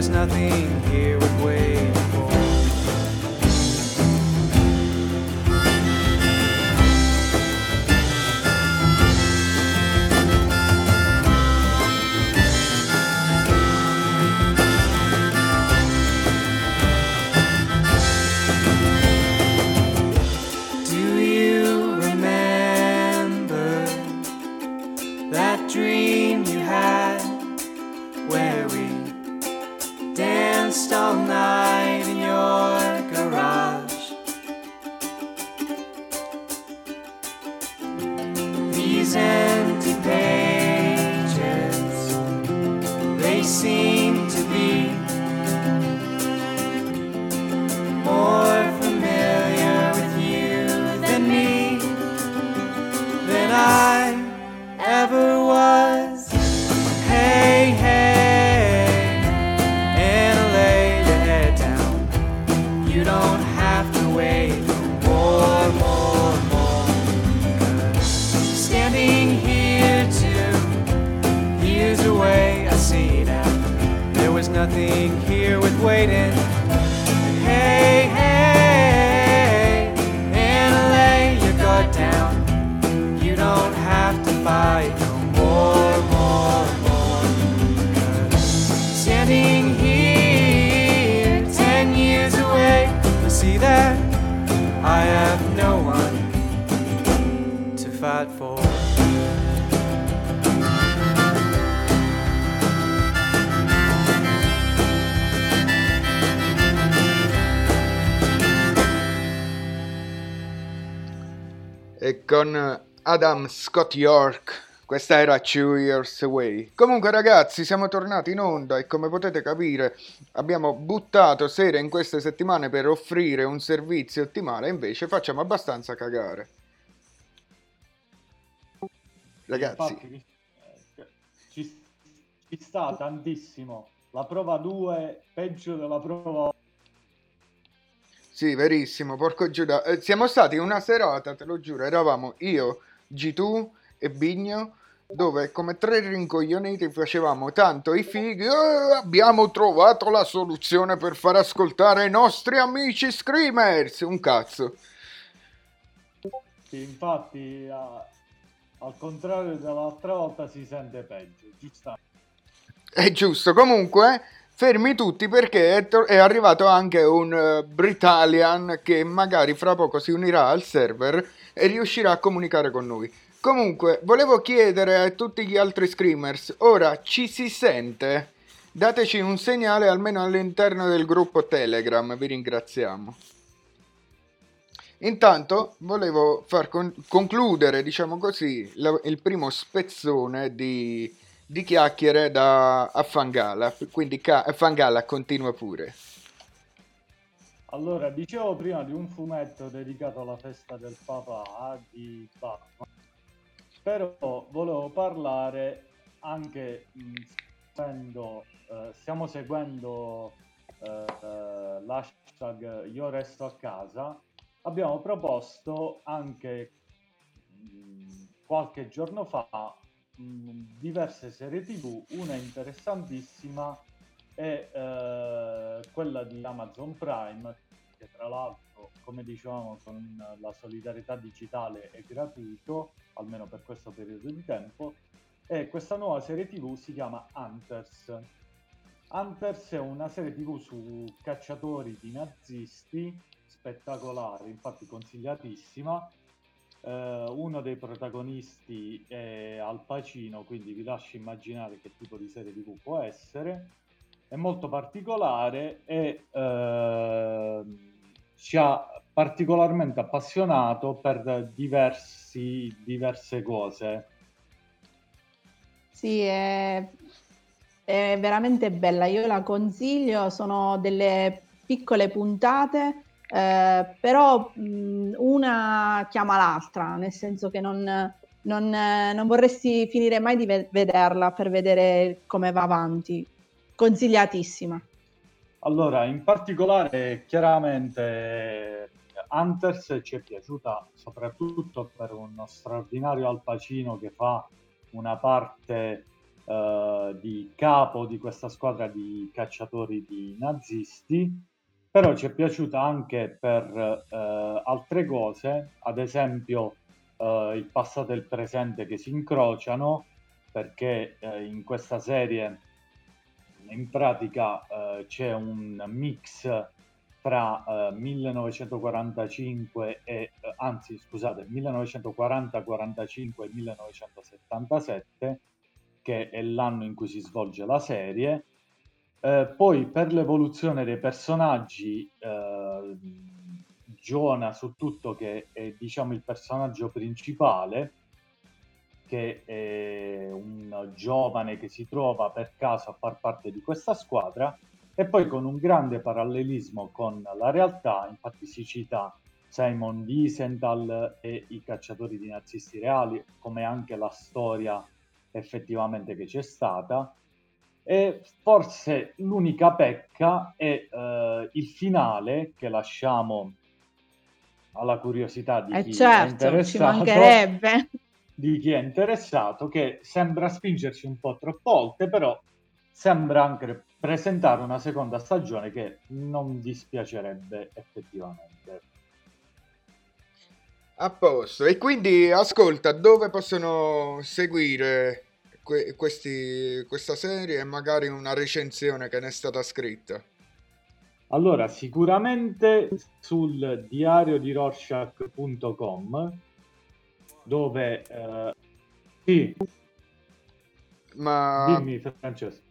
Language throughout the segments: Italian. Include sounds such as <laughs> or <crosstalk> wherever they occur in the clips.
was nothing here would wait Adam Scott York. Questa era Two Years Away. Comunque, ragazzi, siamo tornati in onda e come potete capire, abbiamo buttato sera in queste settimane per offrire un servizio ottimale. Invece, facciamo abbastanza cagare. Ragazzi, Infatti, ci, ci sta tantissimo. La prova 2 peggio della prova Sì, verissimo, porco Giuda. Eh, siamo stati una serata, te lo giuro, eravamo io, G2 e Bigno, dove come tre rincoglioniti facevamo tanto i fighi. "Eh, abbiamo trovato la soluzione per far ascoltare i nostri amici screamers. Un cazzo. Sì, infatti, a- al contrario dell'altra volta, si sente peggio. Giusto. È giusto, comunque, fermi tutti perché è, to- è arrivato anche un uh, Britalian che magari fra poco si unirà al server e riuscirà a comunicare con noi. Comunque, volevo chiedere a tutti gli altri screamers, ora ci si sente? Dateci un segnale almeno all'interno del gruppo Telegram, vi ringraziamo. Intanto volevo far con- concludere, diciamo così, la- il primo spezzone di, di chiacchiere da a Fangala. Quindi ca- Fangala continua pure. Allora, dicevo prima di un fumetto dedicato alla festa del papà di Batman, però volevo parlare anche, mh, seguendo, eh, stiamo seguendo eh, eh, l'hashtag Io resto a casa, abbiamo proposto anche mh, qualche giorno fa mh, diverse serie tv, una interessantissima è eh, quella di Amazon Prime, che tra l'altro, come dicevamo, con la solidarietà digitale è gratuito, almeno per questo periodo di tempo, e questa nuova serie TV si chiama Hunters. Hunters è una serie TV su cacciatori di nazisti, spettacolare, infatti consigliatissima. Eh, uno dei protagonisti è Al Pacino, quindi vi lascio immaginare che tipo di serie TV può essere è molto particolare e ehm, ci ha particolarmente appassionato per diversi, diverse cose. Sì, è, è veramente bella, io la consiglio, sono delle piccole puntate, eh, però mh, una chiama l'altra, nel senso che non, non, eh, non vorresti finire mai di ve- vederla per vedere come va avanti. Consigliatissima. Allora, in particolare, chiaramente, Hunters ci è piaciuta soprattutto per uno straordinario Al Pacino che fa una parte eh, di capo di questa squadra di cacciatori di nazisti, però ci è piaciuta anche per eh, altre cose, ad esempio eh, il passato e il presente che si incrociano, perché eh, in questa serie in pratica eh, c'è un mix tra 1945 e eh, anzi scusate 1940 45 e 1977 che è l'anno in cui si svolge la serie. Eh, poi per l'evoluzione dei personaggi, eh, Giona su tutto che è diciamo il personaggio principale, che è un giovane che si trova per caso a far parte di questa squadra, e poi con un grande parallelismo con la realtà, infatti si cita Simon Wiesenthal e i cacciatori di nazisti reali, come anche la storia effettivamente che c'è stata. E forse l'unica pecca è eh, il finale che lasciamo alla curiosità di eh chi certo, è interessato. ci mancherebbe. <laughs> Di chi è interessato, che sembra spingerci un po' troppo volte, però sembra anche presentare una seconda stagione che non dispiacerebbe effettivamente. A posto. E quindi ascolta, dove possono seguire que- questi, questa serie e magari una recensione che ne è stata scritta? Allora, sicuramente sul diario di Rorschach.com dove eh, sì, Ma dimmi Francesco.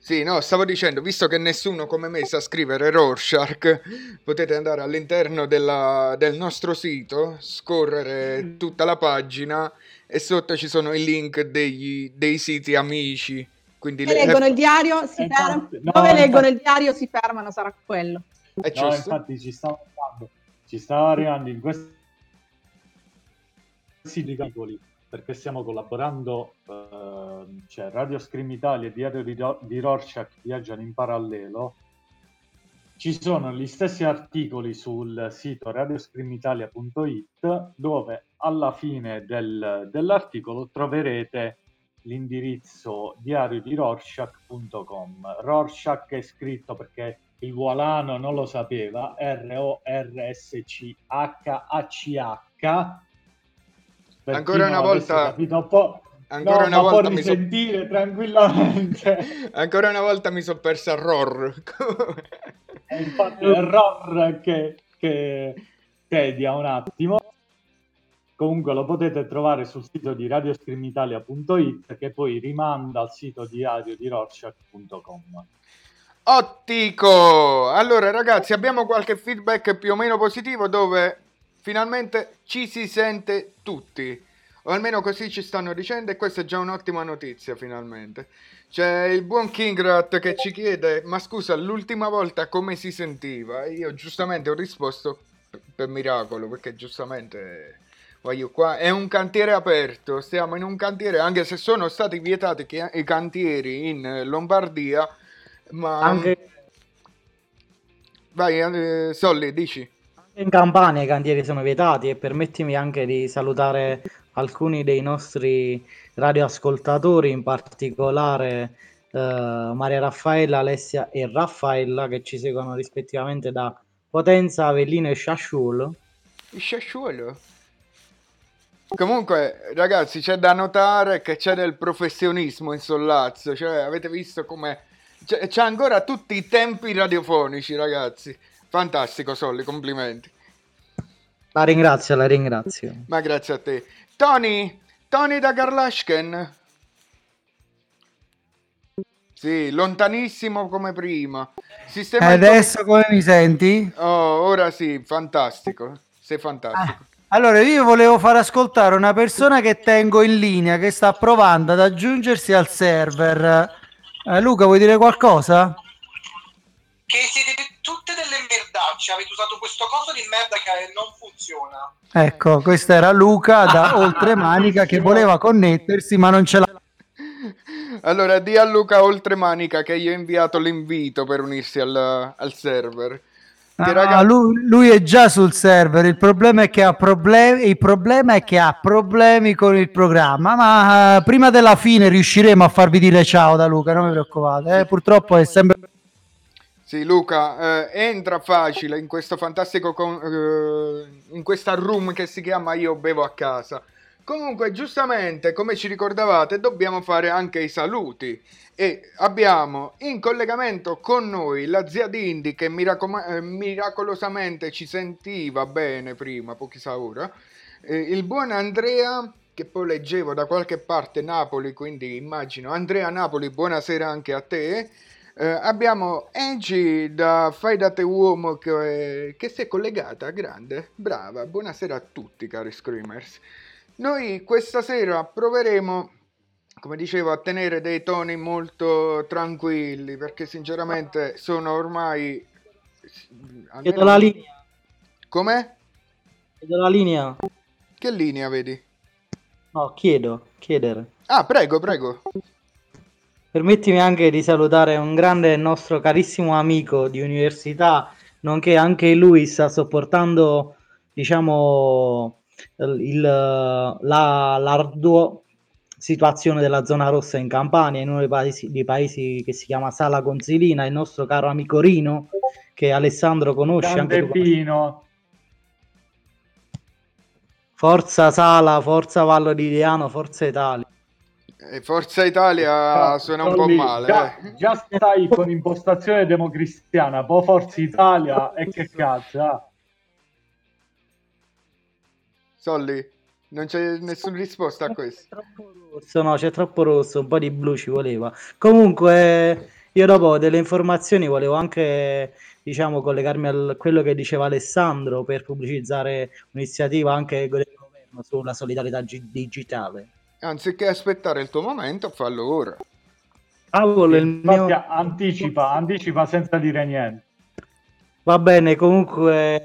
Sì, no, stavo dicendo, visto che nessuno come me sa scrivere Rorschach, potete andare all'interno della- del nostro sito, scorrere tutta la pagina e sotto ci sono i link degli- dei siti amici. Quindi le- leggono il diario si fermano. no, Dove leggono infatti- il diario si fermano, sarà quello. è No, giusto? infatti ci stava arrivando, ci stava arrivando in questi articoli perché stiamo collaborando, ehm, cioè Radio Scream Italia e Diario di, Ro- di Rorschach viaggiano in parallelo. Ci sono gli stessi articoli sul sito radioscreamitalia.it dove alla fine del- dell'articolo troverete l'indirizzo diario di Rorschach.com. Rorschach è scritto perché il Volano non lo sapeva, R-O-R-S-C-H-A-C-H. Ancora una volta- capito, un po', Ancora no, una volta mi so-. <laughs> Ancora una volta mi sono persa Ror. <laughs> È infatti l'error che, che tedia un attimo. Comunque lo potete trovare sul sito di radioscreamitalia.it che poi rimanda al sito diario di Rorschach.com. Ottico! Allora ragazzi, abbiamo qualche feedback più o meno positivo dove finalmente ci si sente tutti. O almeno così ci stanno dicendo e questa è già un'ottima notizia finalmente. C'è il buon Kingrat che ci chiede, ma scusa, l'ultima volta come si sentiva? Io giustamente ho risposto per, miracolo, perché giustamente voglio qua, è un cantiere aperto, stiamo in un cantiere, anche se sono stati vietati i cantieri in Lombardia, ma... Anche Vai, eh, Solli, dici. In Campania i cantieri sono vietati e permettimi anche di salutare alcuni dei nostri radioascoltatori, in particolare eh, Maria Raffaella, Alessia e Raffaella che ci seguono rispettivamente da Potenza, Avellino e Sciasciuolo. Il sciasciuolo. Comunque, ragazzi, c'è da notare che c'è del professionismo in Sollazzo. Cioè, avete visto come. C'è ancora tutti i tempi radiofonici, ragazzi. Fantastico, Solli, complimenti. La ringrazio, la ringrazio. Ma grazie a te. Tony, Tony da Garlashken. Sì, lontanissimo come prima. Sistema E il adesso come mi senti? Oh, ora sì, fantastico. Sei fantastico. Allora, io volevo far ascoltare una persona che tengo in linea che sta provando ad aggiungersi al server. Eh, Luca, vuoi dire qualcosa? che siete tutte delle merdacce, avete usato questo coso di merda che non funziona. Ecco, questo era Luca da <laughs> Oltremanica che voleva connettersi ma non ce l'ha. Allora, di a Luca Oltremanica che gli ho inviato l'invito per unirsi al, al server. Ah, raga- lui, lui è già sul server. Il problema è che ha problemi. Il problema è che ha problemi con il programma. Ma eh, prima della fine riusciremo a farvi dire ciao da Luca. Non vi preoccupate. eh. Purtroppo è sempre. Sì, Luca, eh, entra facile in questo fantastico con- eh, in questa room che si chiama Io bevo a casa. Comunque, giustamente, come ci ricordavate, dobbiamo fare anche i saluti e abbiamo in collegamento con noi la zia Dindi che miracoma- eh, miracolosamente ci sentiva bene prima, pochi sa ora, eh, il buon Andrea che poi leggevo da qualche parte Napoli, quindi immagino Andrea Napoli, buonasera anche a te. Eh, abbiamo Angie da Fai da te uomo che, che si è collegata, grande, brava, buonasera a tutti cari screamers. Noi questa sera proveremo, come dicevo, a tenere dei toni molto tranquilli perché sinceramente sono ormai... Chiedo la linea. Com'è? Chiedo la linea. Che linea vedi? No, chiedo, chiedere. Ah, prego, prego. Permettimi anche di salutare un grande nostro carissimo amico di università, nonché anche lui sta sopportando, diciamo, il, la, l'ardua situazione della zona rossa in Campania, in uno dei paesi, dei paesi che si chiama Sala Consilina, il nostro caro amico Rino, che Alessandro conosce. Grande Anche. Pino. Forza Sala, Forza Vallo di Diano, Forza Italia. Forza Italia suona un po' male. Già, eh. già stai con impostazione democristiana, poi Forza Italia e che cazzo. ah. Solly, non c'è nessuna risposta a questo. Troppo rosso, no, c'è troppo rosso, un po' di blu ci voleva. Comunque, io dopo delle informazioni volevo anche, diciamo, collegarmi a quello che diceva Alessandro per pubblicizzare un'iniziativa anche del governo sulla solidarietà gi- digitale. Anziché aspettare il tuo momento, fallo ora. Paolo, il mio... anticipa, anticipa senza dire niente. Va bene, comunque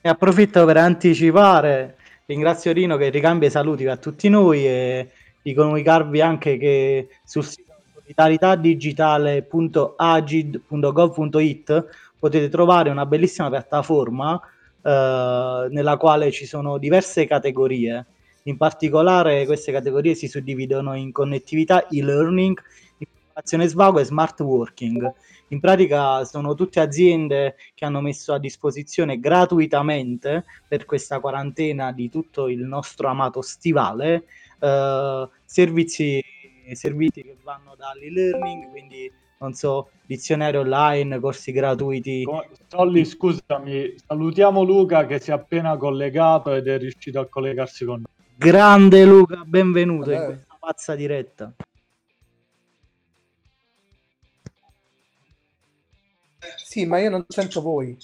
ne approfitto per anticipare. Ringrazio Rino che ricambia i saluti a tutti noi e di comunicarvi anche che sul sito solidaritàdigitale.agid.gov.it potete trovare una bellissima piattaforma eh, nella quale ci sono diverse categorie. In particolare queste categorie si suddividono in connettività, e-learning, informazione svago e smart working. In pratica sono tutte aziende che hanno messo a disposizione gratuitamente per questa quarantena di tutto il nostro amato stivale eh, servizi, servizi che vanno dall'e-learning, quindi non so, dizionario online, corsi gratuiti. Solly, scusami, salutiamo Luca che si è appena collegato ed è riuscito a collegarsi con noi. Grande Luca, benvenuto in Vabbè. questa pazza diretta. Sì, ma io non sento voi.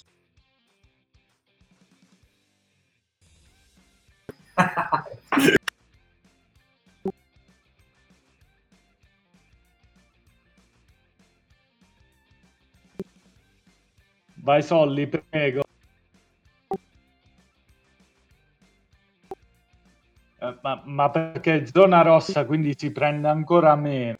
Vai Solly, prego. Ma, ma perché zona rossa, quindi si prende ancora meno.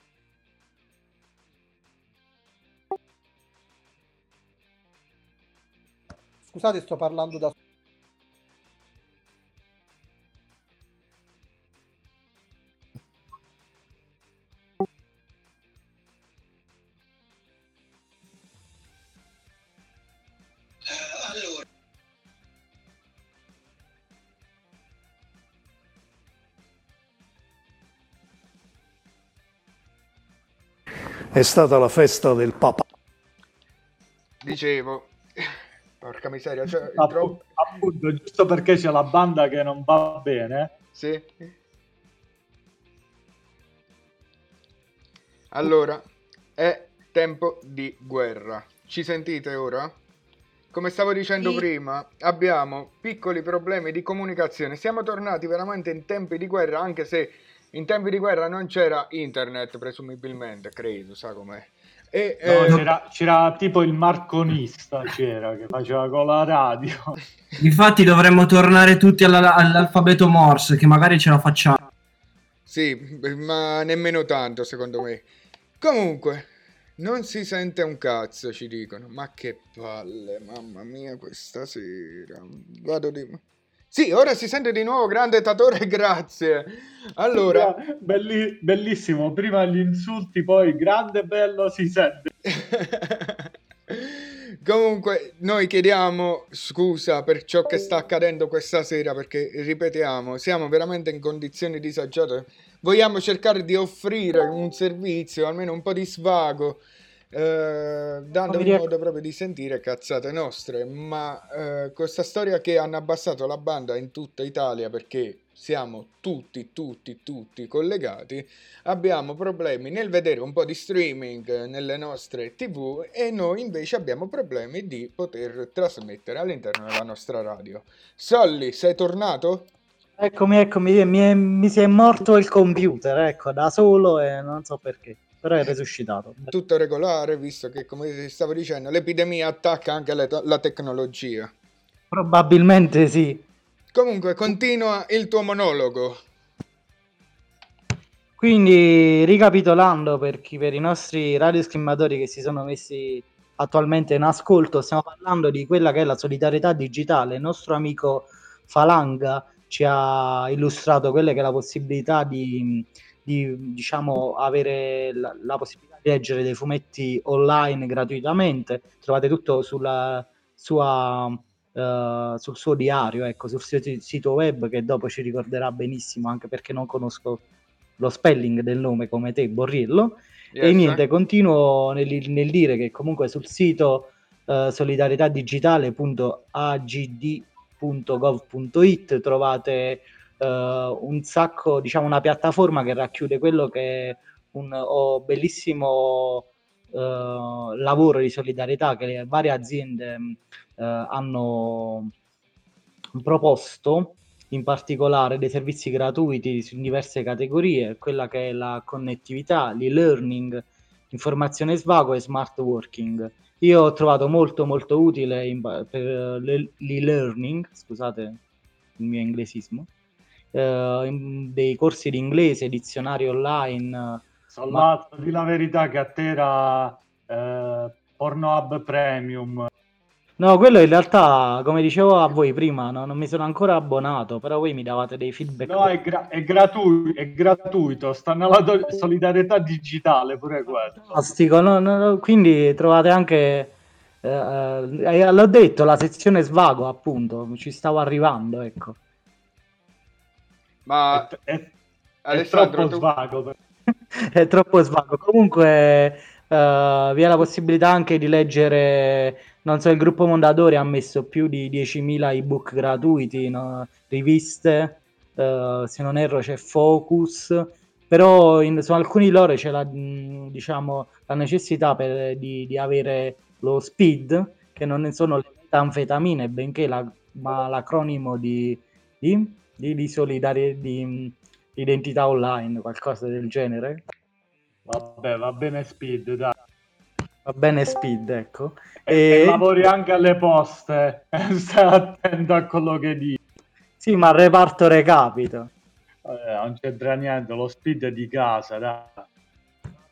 Scusate, sto parlando da È stata la festa del Papa. Dicevo, <laughs> porca miseria, cioè, il Appu- tro- appunto, giusto perché c'è la banda che non va bene. Sì. Allora, è tempo di guerra. Ci sentite ora? Come stavo dicendo Sì. prima, abbiamo piccoli problemi di comunicazione. Siamo tornati veramente in tempi di guerra, anche se in tempi di guerra non c'era internet, presumibilmente, credo, sa com'è. E, No, eh, c'era, c'era tipo il marconista c'era che faceva con la radio. <laughs> Infatti dovremmo tornare tutti alla- all'alfabeto Morse, che magari ce la facciamo. Sì, ma nemmeno tanto secondo me. Comunque, Non si sente un cazzo, ci dicono. Ma che palle, mamma mia, questa sera. Vado di... Sì, ora si sente di nuovo, grande Tatore, <laughs> grazie. Allora, Belli- bellissimo, prima gli insulti, poi grande bello si sente. <laughs> Comunque, noi chiediamo scusa per ciò che sta accadendo questa sera perché, ripetiamo, siamo veramente in condizioni disagiate. Vogliamo cercare di offrire un servizio, almeno un po' di svago, eh, dando un modo proprio di sentire cazzate nostre. Ma eh, questa storia che hanno abbassato la banda in tutta Italia perché siamo tutti, tutti, tutti collegati, abbiamo problemi nel vedere un po' di streaming nelle nostre tv e noi invece abbiamo problemi di poter trasmettere all'interno della nostra radio. Solly, sei tornato? Eccomi, eccomi, mi, è- mi si è morto il computer, ecco, da solo e non so perché, però è resuscitato. Tutto regolare, visto che come stavo dicendo l'epidemia attacca anche le- la tecnologia. Probabilmente sì. Comunque, continua il tuo monologo. Quindi, ricapitolando per, chi, per i nostri radioscrimmatori che si sono messi attualmente in ascolto, stiamo parlando di quella che è la solidarietà digitale. Il nostro amico Falanga ci ha illustrato quella che è la possibilità di, di, diciamo, avere la, la possibilità di leggere dei fumetti online gratuitamente. Trovate tutto sulla sua, eh, sul suo diario, ecco, sul suo si- sito web che dopo ci ricorderà benissimo, anche perché non conosco lo spelling del nome come te, Borrillo. E Yes. niente, continuo nel, nel dire che comunque sul sito eh, solidarietadigitale.agd.gov.it trovate eh, un sacco, diciamo una piattaforma che racchiude quello che è un oh, bellissimo eh, lavoro di solidarietà che le varie aziende mh, eh, hanno proposto in particolare dei servizi gratuiti su diverse categorie, quella che è la connettività, l'e-learning, informazione svago e smart working. Io ho trovato molto molto utile in- per l'e- l'e-learning, scusate il mio inglesismo, eh, in- dei corsi di inglese, dizionari online, Salvato, di la verità che a te era eh, Pornhub Premium. No, quello in realtà, come dicevo a voi prima, no, non mi sono ancora abbonato, però voi mi davate dei feedback. No, è, gra- è gratu- è gratuito, sta nella do- solidarietà digitale pure questo. Fantastico, no, no, no, quindi trovate anche, eh, eh, l'ho detto, la sezione svago, appunto, ci stavo arrivando, ecco. Ma È, è- è troppo tu- svago. <laughs> È troppo svago. Comunque, eh, vi è la possibilità anche di leggere, non so, il gruppo Mondadori ha messo più di 10.000 ebook gratuiti, no? riviste, eh, se non erro c'è Focus, però in- su alcuni loro c'è la, diciamo, la necessità per- di, di avere lo SPID, che non sono le metanfetamine, benché la- ma l'acronimo di, di, di, di solidari- di, mh, identità online, qualcosa del genere. Vabbè, va bene Speed, dai. Va bene Speed, ecco. E, E- e lavori anche alle poste, <laughs> stai attento a quello che dici. Sì, ma il reparto recapito. Eh, non c'entra niente, lo Speed è di casa, dai.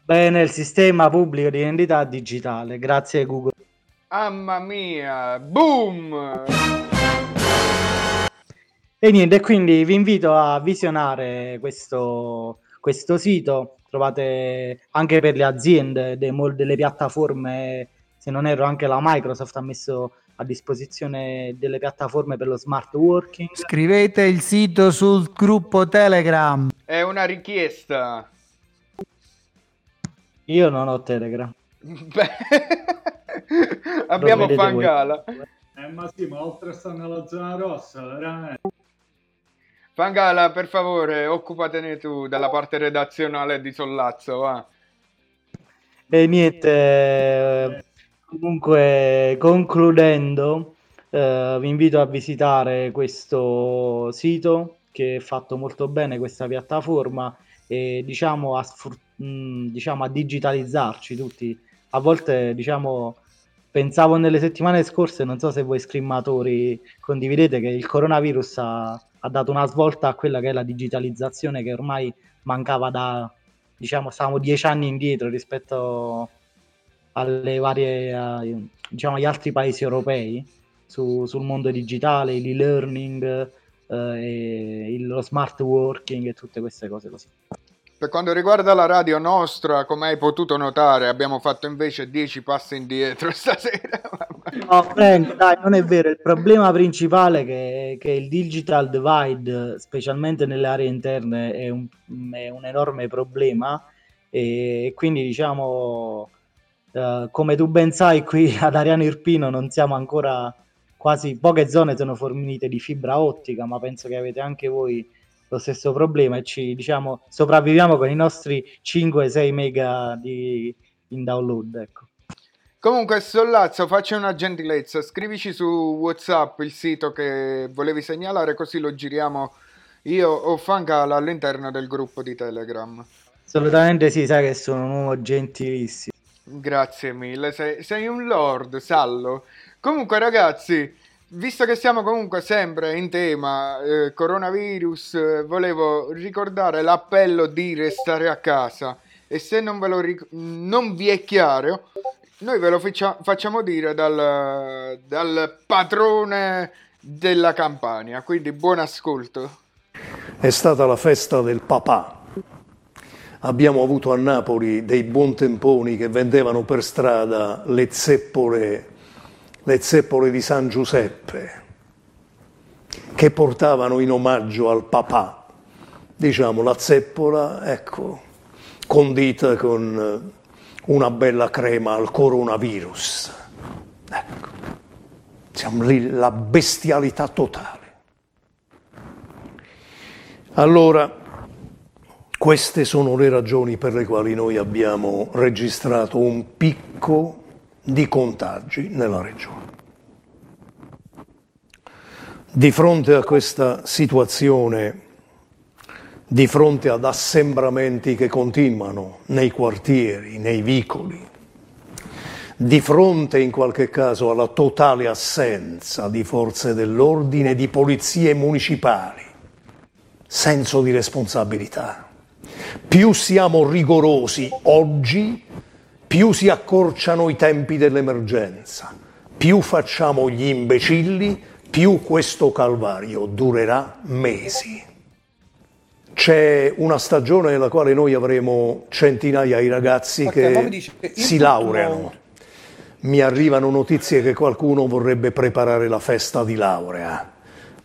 Bene, il sistema pubblico di identità digitale. Grazie Google. Mamma mia, boom! E niente, quindi vi invito a visionare questo, questo sito. Trovate anche per le aziende delle piattaforme, se non erro anche la Microsoft ha messo a disposizione delle piattaforme per lo smart working. Scrivete il sito sul gruppo Telegram. È una richiesta. Io non ho Telegram. <laughs> Beh, abbiamo. Fangala. Eh, ma sì, ma oltre a stare nella zona rossa, veramente. Fangala, per favore, occupatene tu della parte redazionale di Sollazzo, va. E niente, comunque concludendo, eh, vi invito a visitare questo sito che è fatto molto bene, questa piattaforma, e diciamo a, sfrut- mh, diciamo a digitalizzarci tutti. A volte, diciamo, pensavo nelle settimane scorse, non so se voi scrimmatori condividete, che il coronavirus ha, ha dato una svolta a quella che è la digitalizzazione che ormai mancava da, diciamo, stavamo dieci anni indietro rispetto alle varie, eh, diciamo, agli altri paesi europei su- sul mondo digitale, l'e-learning, eh, lo smart working e tutte queste cose così. Per quanto riguarda la radio nostra, come hai potuto notare, abbiamo fatto invece 10 passi indietro <laughs> stasera. No, Frank, dai, non è vero. Il problema principale che, che il digital divide, specialmente nelle aree interne, è un, è un enorme problema. E quindi, diciamo, eh, come tu ben sai, qui <laughs> ad Ariano Irpino non siamo ancora quasi poche zone sono fornite di fibra ottica, ma penso che avete anche voi lo stesso problema e ci diciamo sopravviviamo con i nostri 5-6 mega di in download, ecco. Comunque, Sollazzo, faccia una gentilezza, scrivici su WhatsApp il sito che volevi segnalare, così lo giriamo io o Fangal all'interno del gruppo di Telegram. Assolutamente sì, sai che sono un uomo gentilissimo. Grazie mille, sei, sei un lord, Sallo. Comunque, ragazzi, visto che siamo comunque sempre in tema eh, coronavirus, eh, volevo ricordare l'appello di restare a casa. E se non, ric- non vi è chiaro, noi ve lo faccia- facciamo dire dal, dal padrone della Campania. Quindi buon ascolto. È stata la festa del papà. Abbiamo avuto a Napoli dei buontemponi che vendevano per strada le zeppole, le zeppole di San Giuseppe, che portavano in omaggio al papà. Diciamo la zeppola, ecco, condita con una bella crema al coronavirus. Ecco, siamo lì, la bestialità totale. Allora, queste sono le ragioni per le quali noi abbiamo registrato un picco di contagi nella regione. Di fronte a questa situazione, di fronte ad assembramenti che continuano nei quartieri, nei vicoli, di fronte in qualche caso alla totale assenza di forze dell'ordine, di polizie municipali, senso di responsabilità. Più siamo rigorosi oggi, più si accorciano i tempi dell'emergenza, più facciamo gli imbecilli, più questo calvario durerà mesi. C'è una stagione nella quale noi avremo centinaia di ragazzi che dice, si laureano. Mi arrivano notizie che qualcuno vorrebbe preparare la festa di laurea.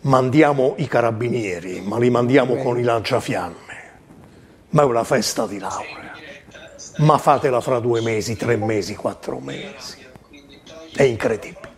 Mandiamo i carabinieri, ma li mandiamo con i lanciafiamme. Ma è una festa di laurea. Ma fatela fra due mesi, tre mesi, quattro mesi. È incredibile.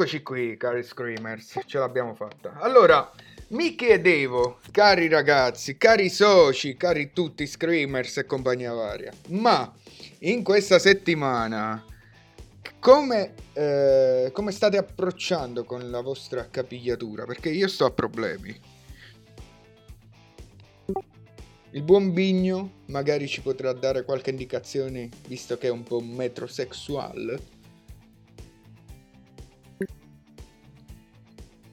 Rieccoci qui, cari Screamers, ce l'abbiamo fatta. Allora, mi chiedevo, cari ragazzi, cari soci, cari tutti Screamers e compagnia varia, ma in questa settimana come, eh, come state approcciando con la vostra capigliatura? Perché io sto a problemi. Il buon Bigno magari ci potrà dare qualche indicazione, visto che è un po' metrosexuale.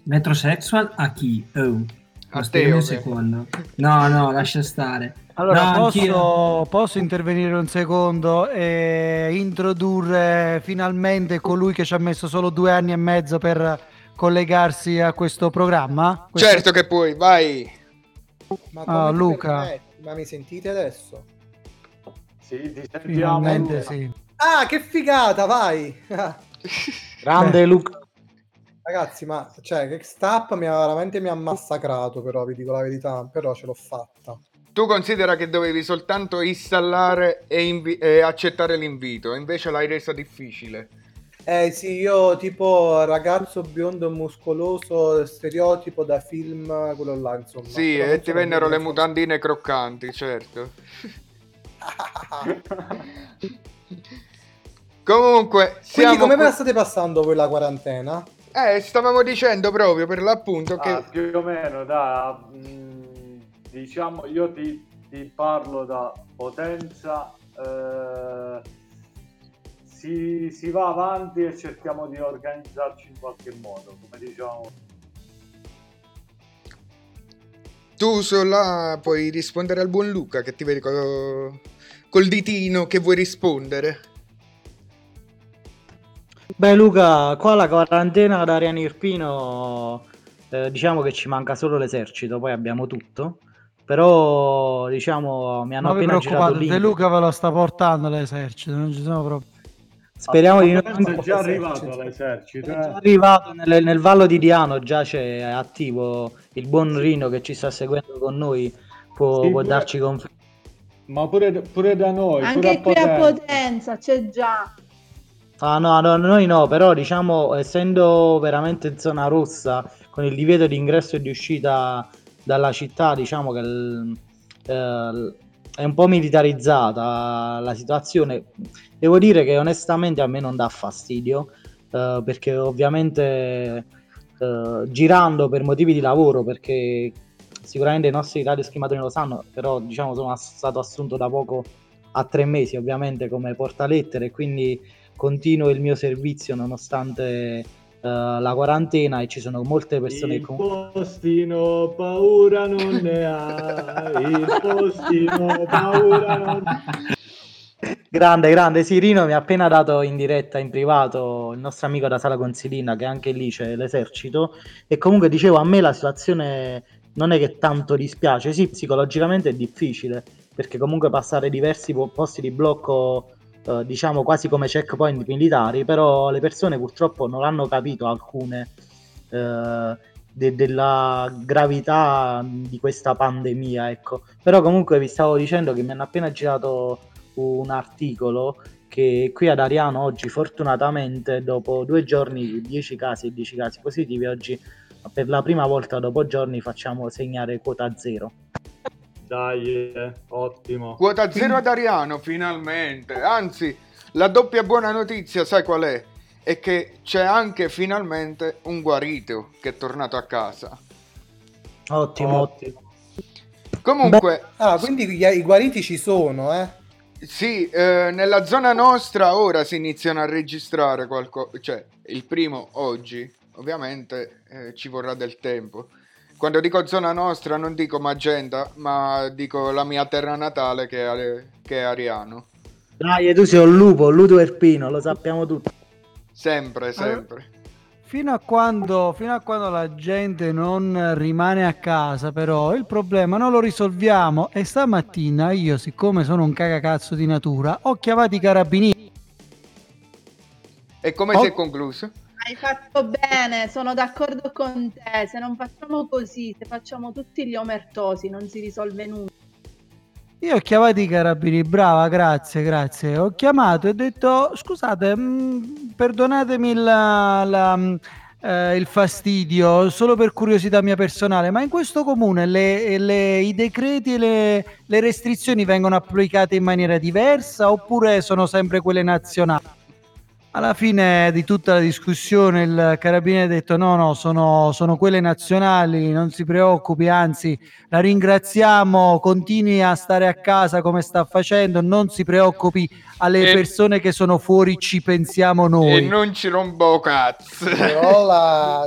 Metrosexual a chi? Oh. A Aspetta te, un secondo. No, no, lascia stare. Allora, No, posso, posso intervenire un secondo e introdurre finalmente colui che ci ha messo solo due anni e mezzo per collegarsi a questo programma? Questo- Certo che puoi, vai. Ma Ah, Luca. Ma mi sentite adesso? Sì, ti sentiamo. Finalmente Luca. sì. Ah, che figata, vai! Grande Luca. Ragazzi, ma cioè, che Stap mi ha veramente mi ha massacrato, però vi dico la verità, però ce l'ho fatta. Tu considera che dovevi soltanto installare e, invi- e accettare l'invito, invece l'hai resa difficile. Eh sì, io tipo ragazzo biondo muscoloso, stereotipo da film, quello là, insomma. Sì, e ti vennero le mutandine croccanti, certo. <laughs> Comunque, siamo Quindi come ve la state passando voi la quarantena? Eh, stavamo dicendo proprio per l'appunto che... Ah, più o meno, da, mm, diciamo, io ti, ti parlo da potenza, eh, si, si va avanti e cerchiamo di organizzarci in qualche modo, come diciamo. Tu là puoi rispondere al buon Luca che ti vedi co- col ditino che vuoi rispondere. Beh Luca, qua la quarantena ad Ariano Irpino eh, diciamo che ci manca solo l'esercito, poi abbiamo tutto. Però diciamo mi hanno Non appena girato lì. De Luca ve lo sta portando l'esercito, non ci sono proprio... Speriamo di non è già arrivato all'esercito. È già eh. arrivato nel, nel Vallo di Diano, già c'è attivo il buon Rino che ci sta seguendo con noi, può, Sì, può pure- darci conferma. Ma pure, pure da noi, pure Anche a qui a Potenza. Potenza c'è già. Ah no, no, noi no, però diciamo essendo veramente in zona rossa con il divieto di ingresso e di uscita dalla città, diciamo che eh, è un po' militarizzata la situazione. Devo dire che onestamente a me non dà fastidio, eh, perché ovviamente eh, girando per motivi di lavoro, perché sicuramente i nostri radioschimatori lo sanno, però diciamo sono stato assunto da poco a tre mesi ovviamente come portalettere, quindi continuo il mio servizio nonostante eh, la quarantena e ci sono molte persone Il che comunque postino paura non ne ha, il postino paura non ne <laughs> ha. Grande, grande, sì, Rino mi ha appena dato in diretta, in privato, il nostro amico da Sala Consilina, che anche lì c'è l'esercito, e comunque dicevo, a me la situazione non è che tanto dispiace, sì, psicologicamente è difficile, perché comunque passare diversi po- posti di blocco, eh, diciamo quasi come checkpoint militari, però le persone purtroppo non hanno capito alcune eh, de- della gravità di questa pandemia, ecco. Però comunque vi stavo dicendo che mi hanno appena girato un articolo che qui ad Ariano oggi fortunatamente dopo due giorni 10 casi e 10 casi positivi oggi per la prima volta dopo giorni facciamo segnare quota zero Dai, eh, ottimo. Quota zero ad Ariano, finalmente. Anzi, la doppia buona notizia, sai qual è? È che c'è anche finalmente un guarito che è tornato a casa. ottimo ottimo Comunque, Ah, quindi i, i guariti ci sono, eh? sì, eh, nella zona nostra ora si iniziano a registrare qualcosa, cioè il primo oggi, ovviamente eh, ci vorrà del tempo. Quando dico zona nostra non dico Magenta, ma dico la mia terra natale che è, che è Ariano. dai tu sei un lupo, Ludo Erpino lo sappiamo tutti Sempre, sempre. Fino a, quando, fino a quando la gente non rimane a casa, però, il problema non lo risolviamo. E stamattina io, siccome sono un cagacazzo di natura, ho chiamato i carabinieri. E come Oh. si è concluso? Hai fatto bene, sono d'accordo con te. Se non facciamo così, se facciamo tutti gli omertosi, non si risolve nulla. Io ho chiamato i carabinieri, brava, grazie, grazie. Ho chiamato e ho detto, scusate, mh, perdonatemi la- la, mh, eh, il fastidio, solo per curiosità mia personale, ma in questo comune le- le- i decreti e le, le restrizioni vengono applicate in maniera diversa oppure sono sempre quelle nazionali? Alla fine di tutta la discussione il carabiniere ha detto no, no, sono, sono quelle nazionali, non si preoccupi, anzi la ringraziamo, continui a stare a casa come sta facendo, non si preoccupi, alle E- persone che sono fuori ci pensiamo E noi. non ci rombo cazzo. Hola.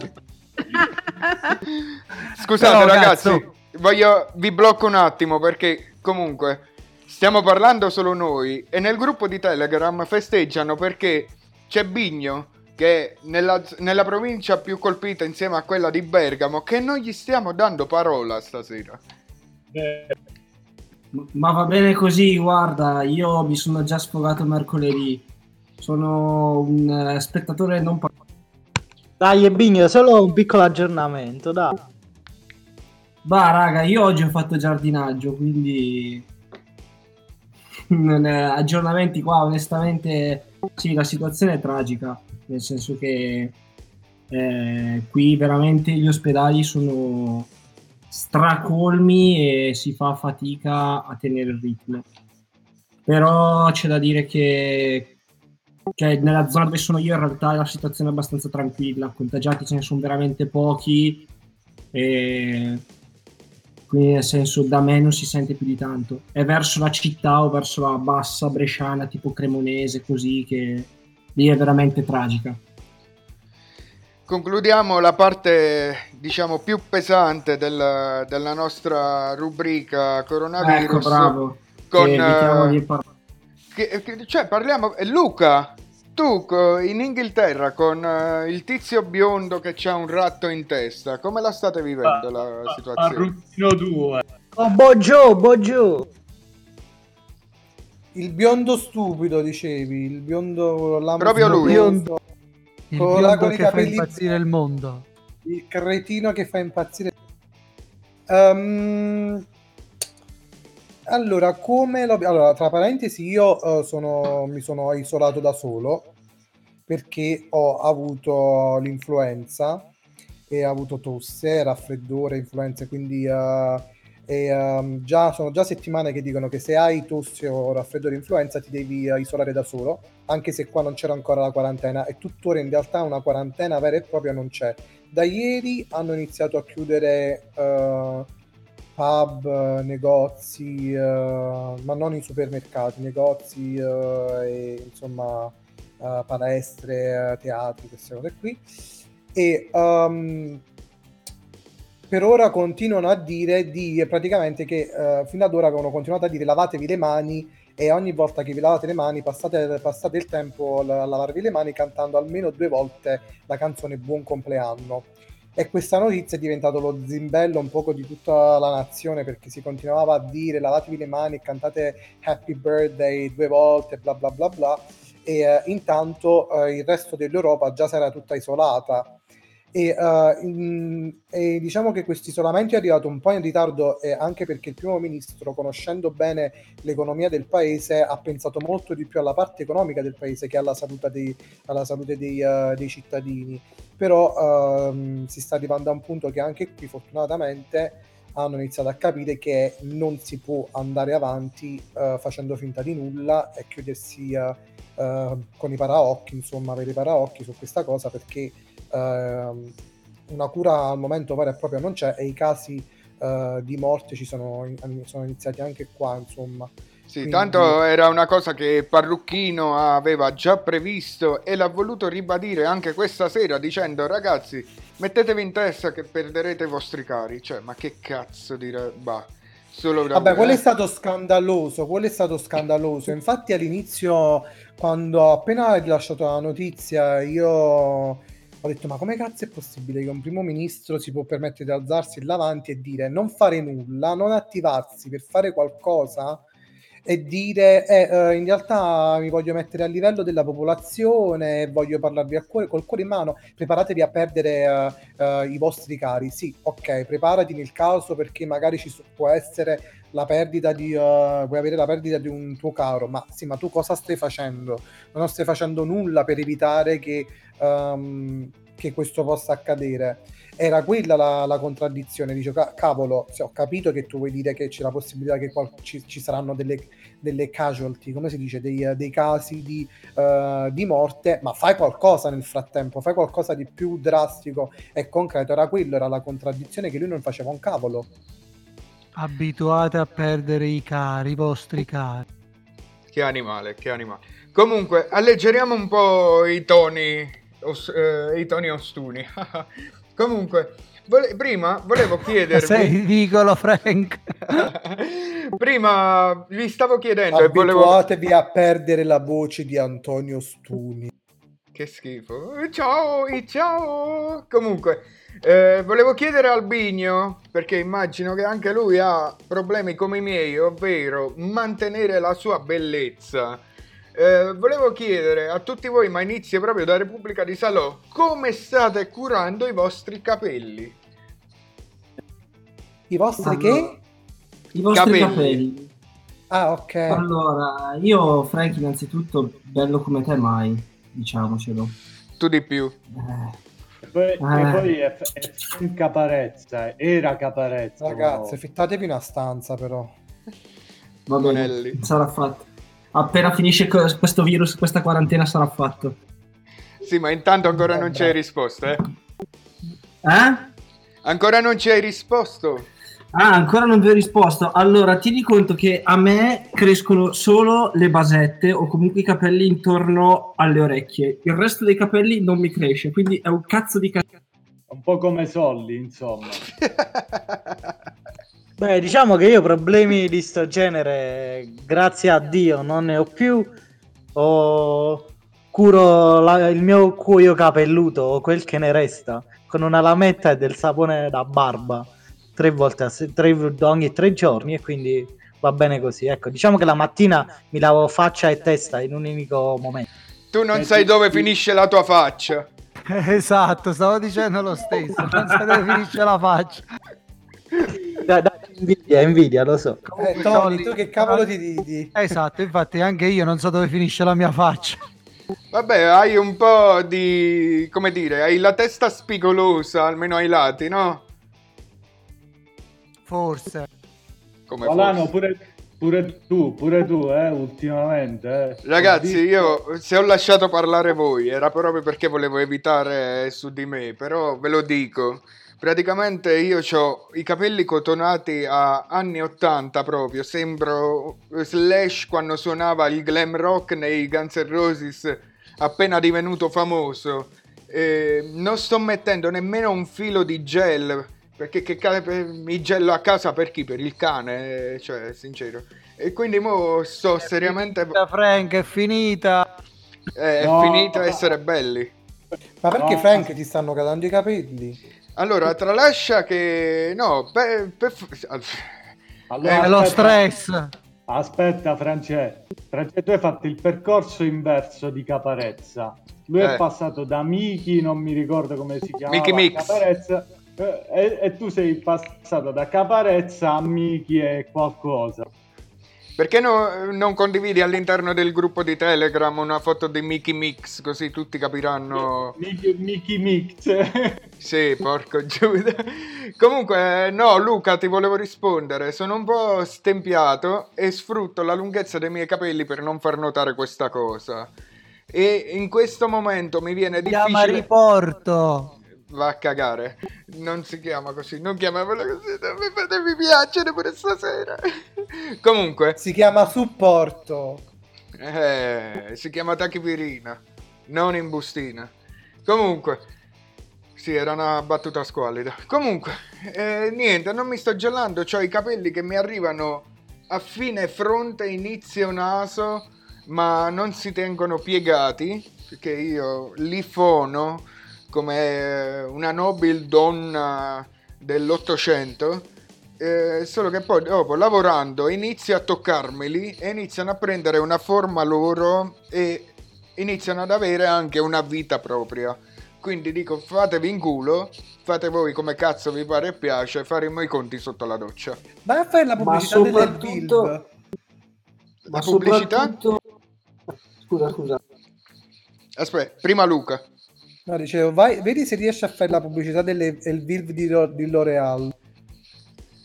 <laughs> Scusate Però, ragazzi, cazzo. voglio, vi blocco un attimo perché comunque stiamo parlando solo noi e nel gruppo di Telegram festeggiano perché c'è Bigno che è nella, nella provincia più colpita insieme a quella di Bergamo che non gli stiamo dando parola stasera. Ma va bene così, guarda, io mi sono già sfogato mercoledì. Sono un eh, spettatore non pa- Dai, Ebigno, solo un piccolo aggiornamento, dai. Bah, raga, io oggi ho fatto giardinaggio, quindi <laughs> non è- aggiornamenti qua, onestamente, sì, la situazione è tragica, nel senso che eh, qui veramente gli ospedali sono stracolmi e si fa fatica a tenere il ritmo. Però c'è da dire che cioè, nella zona dove sono io in realtà la situazione è abbastanza tranquilla, contagiati ce ne sono veramente pochi e quindi nel senso da me non si sente più di tanto. È verso la città o verso la bassa bresciana tipo cremonese così che lì è veramente tragica. Concludiamo la parte diciamo più pesante del- della nostra rubrica coronavirus. Ecco, bravo. Con, Che eh, di par- che- che- cioè parliamo eh, Luca tu in Inghilterra con eh, il tizio biondo che c'ha un ratto in testa come la state vivendo la situazione Arruttino 2. Oh, Boggio, Boggio. Il biondo stupido, dicevi, il biondo lampo Proprio lui. stupido, Il con la- biondo con i che fa impazzire il mondo. il cretino che fa impazzire. Ehm, allora, come lo... allora, tra parentesi, io eh, sono, mi sono isolato da solo perché ho avuto l'influenza e ho avuto tosse, raffreddore, influenza, quindi eh, e, ehm, già, sono già settimane che dicono che se hai tosse o raffreddore influenza ti devi eh, isolare da solo, anche se qua non c'era ancora la quarantena e tuttora in realtà una quarantena vera e propria non c'è. Da ieri hanno iniziato a chiudere pub, negozi, eh, ma non i supermercati, negozi eh, e insomma eh, palestre, teatri, queste cose qui. E ehm, per ora continuano a dire di praticamente che eh, fino ad ora avevano continuato a dire lavatevi le mani e ogni volta che vi lavate le mani passate, passate il tempo a lavarvi le mani cantando almeno due volte la canzone Buon compleanno. E questa notizia è diventato lo zimbello un poco di tutta la nazione perché si continuava a dire lavatevi le mani e cantate Happy Birthday due volte, bla bla bla bla. E eh, intanto eh, il resto dell'Europa già si era tutta isolata e, eh, in- e diciamo che questo isolamento è arrivato un po' in ritardo eh, anche perché il primo ministro, conoscendo bene l'economia del paese, ha pensato molto di più alla parte economica del paese che alla salute dei, alla salute dei, eh, dei cittadini. Però ehm, si sta arrivando a un punto che anche qui, fortunatamente, hanno iniziato a capire che non si può andare avanti eh, facendo finta di nulla e chiudersi con i paraocchi, insomma, avere i paraocchi su questa cosa perché ehm, una cura al momento vera e propria non c'è e i casi eh, di morte ci sono, sono iniziati anche qua, insomma. Sì, Quindi- tanto era una cosa che Parrucchino aveva già previsto e l'ha voluto ribadire anche questa sera dicendo ragazzi mettetevi in testa che perderete i vostri cari, cioè ma che cazzo dire, bah, solo Vabbè, eh. quello è stato scandaloso, quello è stato scandaloso. Infatti all'inizio, quando appena rilasciato la notizia, io ho detto, ma come cazzo è possibile che un primo ministro si può permettere di alzarsi là avanti e dire non fare nulla, non attivarsi per fare qualcosa? E dire eh, eh, in realtà mi voglio mettere a livello della popolazione, voglio parlarvi a cuore, col cuore in mano, preparatevi a perdere uh, uh, i vostri cari. Sì, ok, preparati nel caso perché magari ci può essere la perdita di uh, puoi avere la perdita di un tuo caro, ma sì, ma tu cosa stai facendo? Non stai facendo nulla per evitare che, um, che questo possa accadere era quella la, la contraddizione. Dice, cavolo, se ho capito che tu vuoi dire che c'è la possibilità che qual- ci, ci, saranno delle, delle, casualty, come si dice, dei, dei casi di, uh, di, morte, ma fai qualcosa nel frattempo, fai qualcosa di più drastico e concreto. Era quello, era la contraddizione che lui non faceva un cavolo. Abituate a perdere i cari, i vostri cari. Che animale, che animale. Comunque, alleggeriamo un po' i toni, os- eh, i toni ostuni. <laughs> Comunque, vole- prima volevo <laughs> chiedervi... Sei ridicolo, Frank. <laughs> prima vi stavo chiedendo... Abituatevi volevo... a perdere la voce di Antonio Stuni. Che schifo. Ciao, ciao. Comunque, eh, volevo chiedere a Albinio, perché immagino che anche lui ha problemi come i miei, ovvero mantenere la sua bellezza. Eh, volevo chiedere a tutti voi, ma inizio proprio da Repubblica di Salò, come state curando i vostri capelli? I vostri che? I vostri capelli. capelli. Ah, ok. Allora, io, Frank, innanzitutto, bello come te mai, diciamocelo. Tu di più. Eh. E poi, eh. e poi è, è caparezza, era caparezza. Ragazzi, no. fittatevi una stanza però. Va bene, sarà fatto appena finisce questo virus, questa quarantena sarà fatto. Sì, ma intanto ancora non ci hai risposto, eh? Eh? Ancora non ci hai risposto. Ah, ancora non vi ho risposto. Allora, tieni conto che a me crescono solo le basette o comunque i capelli intorno alle orecchie. Il resto dei capelli non mi cresce, quindi è un cazzo di cazzo. Un po' come Solli, insomma. <laughs> Beh, diciamo che io problemi di sto genere, grazie a Dio, non ne ho più. Ho... Curo la... il mio cuoio capelluto o quel che ne resta con una lametta e del sapone da barba tre volte a se... tre... ogni tre giorni e quindi va bene così. Ecco, diciamo che la mattina mi lavo faccia e testa in un unico momento. Tu non eh, sai dove finisce la tua faccia. <laughs> Esatto, stavo dicendo lo stesso, non sai dove finisce la faccia. Dai, dai, invidia, invidia, lo so. Eh, Tony, tu che cavolo ti dici? Esatto, infatti anche io non so dove finisce la mia faccia. Vabbè, hai un po' di... come dire, hai la testa spigolosa, almeno ai lati, no? Forse. Come Alano, pure, pure tu, pure tu, eh, ultimamente. Eh. Ragazzi, io se ho lasciato parlare voi era proprio perché volevo evitare su di me, però ve lo dico Praticamente io ho i capelli cotonati a anni 80 proprio, sembro Slash quando suonava il glam rock nei Guns N' Roses appena divenuto famoso. E non sto mettendo nemmeno un filo di gel, perché che mi gello a casa per chi? Per il cane, cioè sincero. E quindi mo sto è seriamente... Finita, Frank, è finita! È, no. finita essere belli. Ma perché no. Frank ti stanno cadendo i capelli? Allora, tralascia che... No, per... per... Allora, è lo stress. Aspetta, France. France, tu hai fatto il percorso inverso di Caparezza. Lui eh. è passato da Miki, non mi ricordo come si chiama. Miki Mix. Caparezza, eh, e, e, tu sei passato da Caparezza a Miki e qualcosa. Perché no, non condividi all'interno del gruppo di Telegram una foto di Mickey Mix, così tutti capiranno... Mickey, Mickey Mix. <laughs> sì, porco Giuda. Comunque, no, Luca, ti volevo rispondere. Sono un po' stempiato e sfrutto la lunghezza dei miei capelli per non far notare questa cosa. E in questo momento mi viene difficile... Chiama riporto! Va a cagare. Non si chiama così, non chiamiamolo così, non mi fatemi piacere pure stasera. <laughs> Comunque. Si chiama supporto. Eh, si chiama tachipirina, non in bustina. Comunque. Sì, era una battuta squallida. Comunque, eh, niente, non mi sto gelando, ho i capelli che mi arrivano a fine fronte, inizio naso, ma non si tengono piegati, perché io li fono come una nobile donna dell'Ottocento eh, solo che poi dopo lavorando inizia a toccarmeli e iniziano a prendere una forma loro e iniziano ad avere anche una vita propria. Quindi dico fatevi in culo, fate voi come cazzo vi pare e piace, faremo i conti sotto la doccia. Vai a fare la Ma pubblicità delle soprattutto-. La Ma pubblicità? soprattutto- Scusa, scusa. Aspetta, prima Luca. No, dicevo, vai, vedi se riesci a fare la pubblicità delle Elvilv di, Lo- di L'Oreal.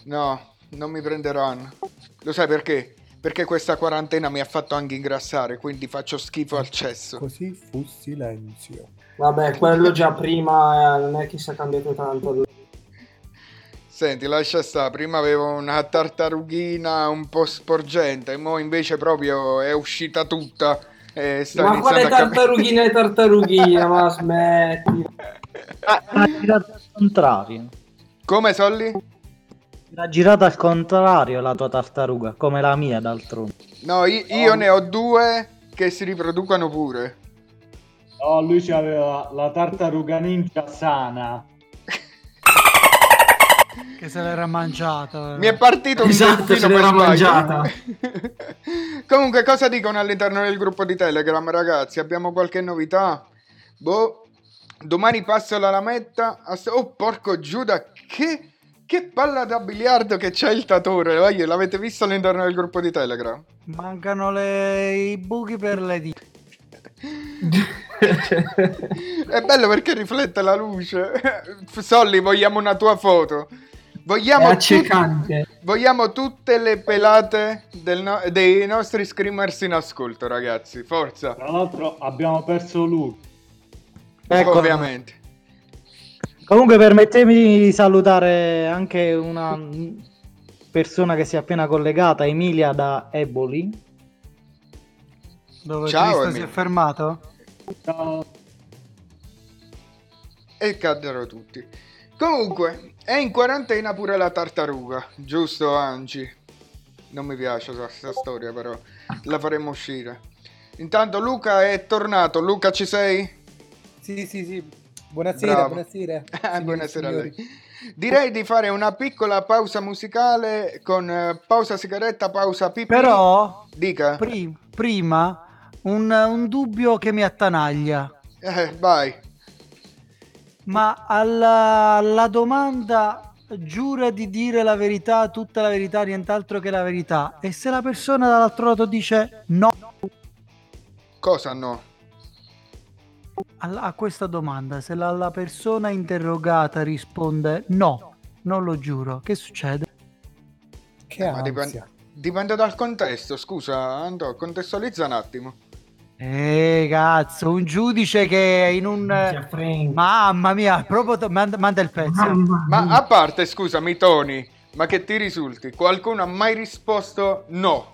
No, non mi prenderanno. Lo sai perché? Perché questa quarantena mi ha fatto anche ingrassare, quindi faccio schifo al cesso. Così fu silenzio. Vabbè, quello già prima eh, non è che sia cambiato tanto. Senti, lascia stare, prima avevo una tartarughina un po' sporgente, mo invece proprio è uscita tutta e sta Ma quale tartarughina e tartarughina? Ma smetti. Era girata al contrario. Come Solli? Era girata al contrario la tua tartaruga, come la mia d'altronde. No, io, io ne ho due che si riproducono pure. No, lui c'aveva la tartaruga ninja sana. Che se l'era mangiato. Mi è partito un Esatto, se l'era mangiata. <laughs> Comunque, cosa dicono all'interno del gruppo di Telegram, ragazzi? Abbiamo qualche novità? Boh, domani passo la lametta. ass- Oh, porco Giuda, che, che palla da biliardo che c'ha il tatore. Voglio, l'avete visto all'interno del gruppo di Telegram? Mancano le- i buchi per le dita. <laughs> È bello perché riflette la luce. <laughs> Solli, vogliamo una tua foto. Vogliamo, tut- vogliamo tutte le pelate del no- dei nostri screamers in ascolto, ragazzi. Forza. Tra l'altro abbiamo perso lui. Ecco, Ovviamente. Comunque permettetemi di salutare anche una persona che si è appena collegata, Emilia da Eboli. Dove Ciao, Cristo si è fermato? Ciao. E caddero tutti. Comunque, è in quarantena pure la tartaruga, giusto Angi? Non mi piace questa storia, però la faremo uscire. Intanto Luca è tornato. Luca, ci sei? Sì, sì, sì. Buonasera, Bravo. buonasera. <laughs> Ah, signori buonasera a signori. lei. Direi di fare una piccola pausa musicale con eh, pausa sigaretta, pausa pipì. Però, Dica. pri- prima, un, un dubbio che mi attanaglia. Eh, vai. Ma alla, alla domanda giura di dire la verità, tutta la verità, nient'altro che la verità. E se la persona dall'altro lato dice no Cosa no? alla- a questa domanda, se la, la persona interrogata risponde no, non lo giuro, che succede? Che Eh, Ma dipende, dipende dal contesto. Scusa, Andò, contestualizza un attimo. Eh, cazzo, un giudice che in un... Mamma mia, proprio to- manda, manda il pezzo. Ma a parte, scusami, Tony, ma che ti risulti? Qualcuno ha mai risposto no?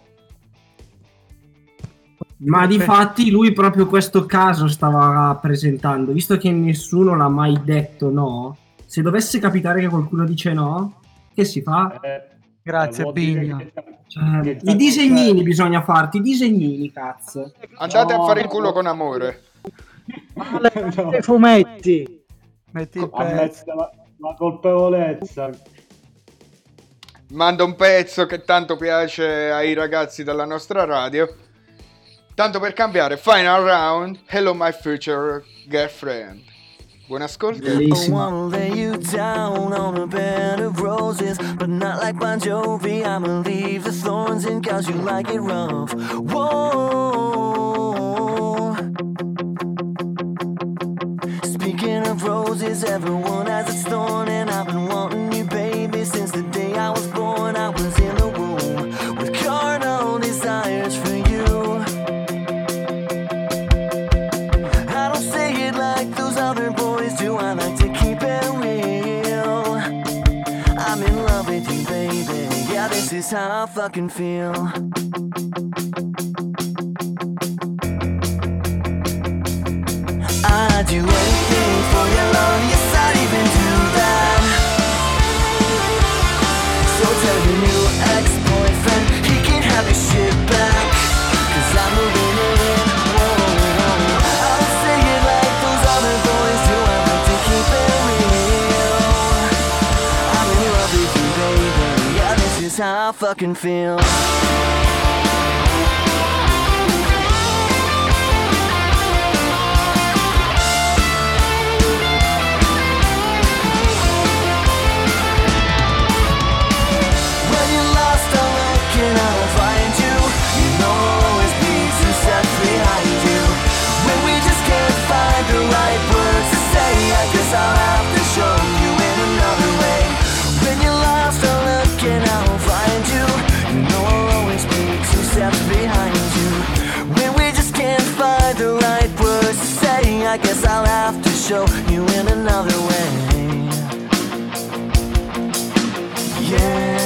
Ma di fatti lui proprio questo caso stava presentando, visto che nessuno l'ha mai detto no. Se dovesse capitare che qualcuno dice no, che si fa? Eh, Grazie, che- Cioè, I disegnini bisogna farti, i disegnini, cazzo. Andate No, a fare il no. culo con amore. No. I fumetti. Metti il pezzo. La, la colpevolezza. Manda un pezzo che tanto piace ai ragazzi della nostra radio. Tanto per cambiare, final round. Hello, my future girlfriend. Buon ascolto. whoa Speaking of roses, everyone has a thorn, and I've been wanting you, baby, since the day I was born. I was in the womb with carnal desires. How I fucking feel. Fucking feel. I guess I'll have to show you in another way. Yeah.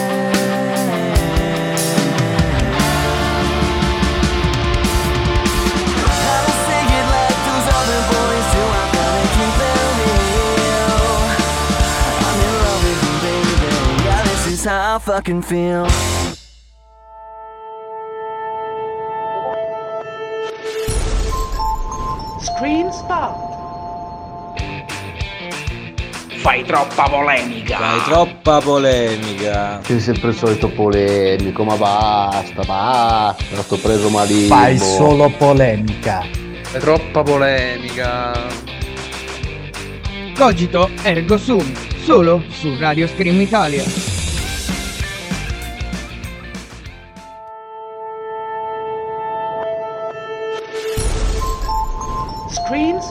I don't say it like Screen Spot. Fai troppa polemica. Fai troppa polemica. Sei sempre il solito polemico, ma basta, basta, sto preso malissimo. Fai solo polemica. È troppa polemica. Cogito ergo sum. Solo su Radio Scream Italia.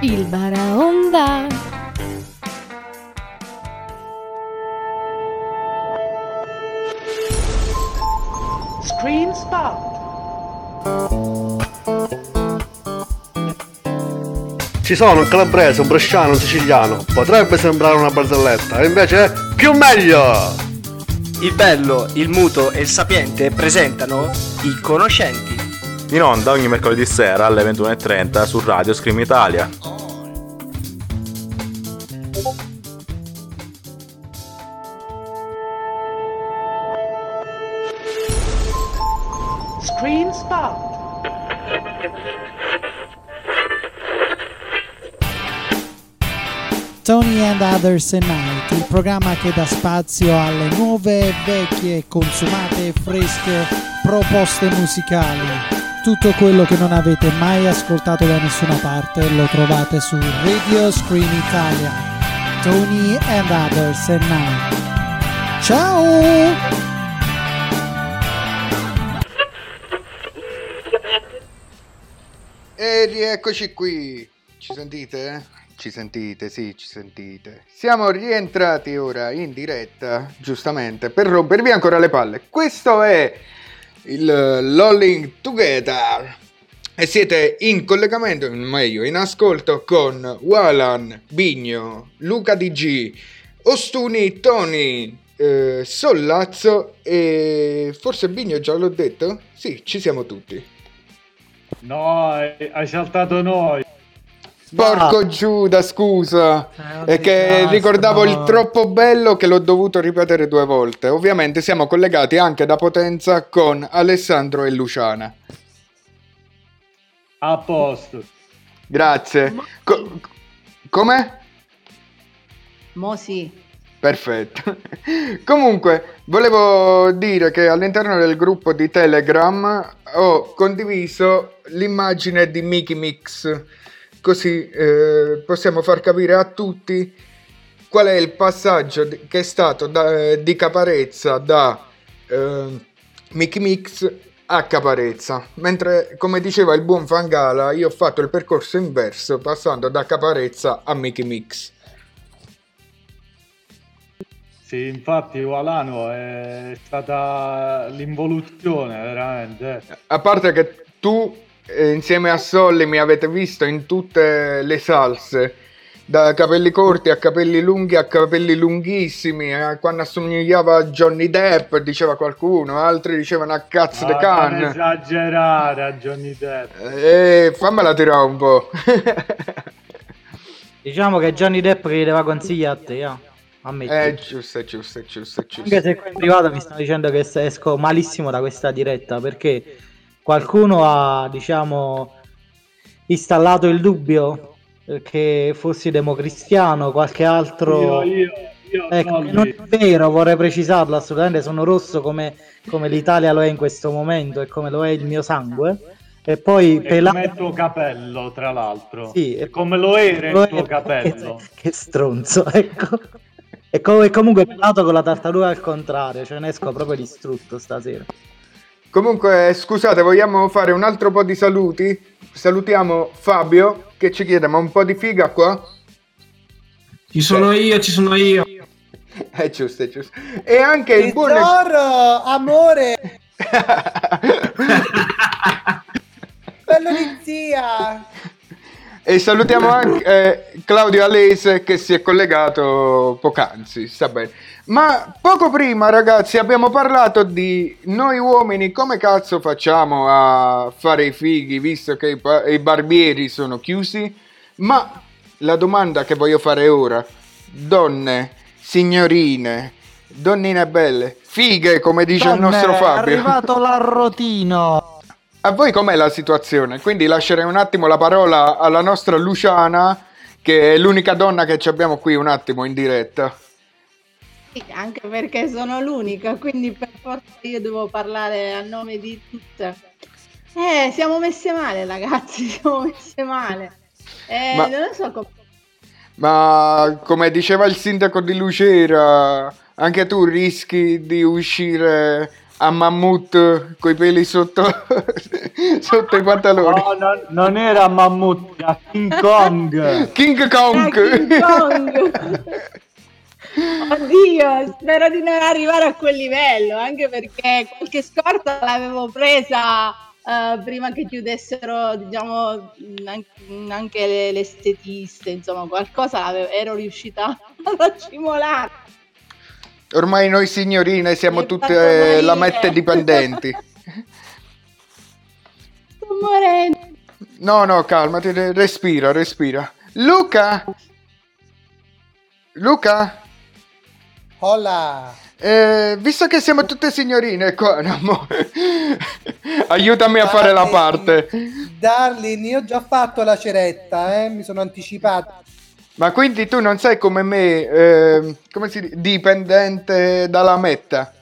Il Baraonda! Screen Spot. Ci sono un calabrese, un bresciano, un siciliano. Potrebbe sembrare una barzelletta, invece è più meglio! Il bello, il muto e il sapiente presentano i conoscenti. In onda ogni mercoledì sera alle 21.30 su Radio Scream Italia. Screen Spot. Tony and Others at Night, il programma che dà spazio alle nuove, vecchie, consumate e fresche proposte musicali. Tutto quello che non avete mai ascoltato da nessuna parte lo trovate su Radio Screen Italia. Tony and Others at Night. Ciao! E rieccoci qui. Ci sentite? Ci sentite, sì, ci sentite. Siamo rientrati ora in diretta, giustamente, per rompervi ancora le palle. Questo è il Lolling Together. E siete in collegamento, meglio, in ascolto con Walan, Bigno, Luca DG, Ostuni, Tony, eh, Sollazzo e forse Bigno già l'ho detto? Sì, ci siamo tutti. No, hai saltato noi. Porco Giuda, scusa. È che ricordavo il troppo bello che l'ho dovuto ripetere due volte. Ovviamente siamo collegati anche da Potenza con Alessandro e Luciana. A posto. Grazie. Co- come? Mo sì. Perfetto. <laughs> Comunque, volevo dire che all'interno del gruppo di Telegram ho condiviso l'immagine di Mickey Mix, così eh, possiamo far capire a tutti qual è il passaggio che è stato da- di Caparezza da eh, Mickey Mix a Caparezza. Mentre, come diceva il buon Fangala, io ho fatto il percorso inverso passando da Caparezza a Mickey Mix. Sì, infatti Walano è stata l'involuzione, veramente. A parte che tu eh, insieme a Solly mi avete visto in tutte le salse da capelli corti a capelli lunghi a capelli lunghissimi, eh, quando assomigliava a Johnny Depp, diceva qualcuno, altri dicevano a cazzo de Ah, can. non esagerare a Johnny Depp. Eh, fammela tirare un po'. <laughs> Diciamo che Johnny Depp che gli dava consigli a te, ah. Ammetti. Eh, giusto, giusto, giusto, giusto. Anche se qui in privato mi stanno dicendo che esco malissimo da questa diretta perché qualcuno ha, diciamo, installato il dubbio che fossi democristiano, qualche altro... Io, io, io Ecco, non è vero, vorrei precisarlo assolutamente, sono rosso come, come l'Italia lo è in questo momento e come lo è il mio sangue. E poi E pelato... come il tuo capello, tra l'altro. Sì, E come lo era Lo il tuo è- <laughs> capello. Che stronzo, <laughs> ecco. E com- e comunque pelato con la tartaruga al contrario, cioè ne esco proprio distrutto stasera. Comunque, scusate, vogliamo fare un altro po' di saluti? Salutiamo Fabio che ci chiede: Ma un po' di figa qua? Ci sono io, ci sono io. <laughs> È giusto, è giusto. E anche il buon. Tesoro, amore. <laughs> Bello di zia. E salutiamo anche eh, Claudio Alese che si è collegato poc'anzi, sta bene. Ma poco prima, ragazzi, abbiamo parlato di noi uomini come cazzo facciamo a fare i fighi visto che i, pa- i barbieri sono chiusi. Ma la domanda che voglio fare ora, donne, signorine, donnine belle, fighe come dice il Donne, nostro È Fabio. arrivato l'arrotino. <laughs> A voi com'è la situazione? Quindi lascerei un attimo la parola alla nostra Luciana, che è l'unica donna che ci abbiamo qui un attimo in diretta. Sì, anche perché sono l'unica, quindi per forza io devo parlare a nome di tutte. Eh, siamo messe male, ragazzi, <laughs> siamo messe male. Eh, Ma- Non lo so come... Ma come diceva il sindaco di Lucera, anche tu rischi di uscire a mammut coi peli sotto, <laughs> sotto i pantaloni. No, non, non era Mammut, era King Kong. King Kong! King Kong. <laughs> Oddio, spero di non arrivare a quel livello, anche perché qualche scorta l'avevo presa eh, prima che chiudessero, diciamo, an- anche le, le estetiste, insomma, qualcosa ero riuscita <laughs> a cimolare. Ormai noi signorine siamo Mi tutte morire. lamette dipendenti. <laughs> Sto morendo. No, no, calmati, re- respira, respira. Luca! Luca? Hola. Eh, visto che siamo tutte signorine qua, <laughs> no, aiutami a fare la parte. Darling, io ho già fatto la ceretta, eh? mi sono anticipato. Ma quindi tu non sei come me, eh, come si dice, dipendente dalla metta?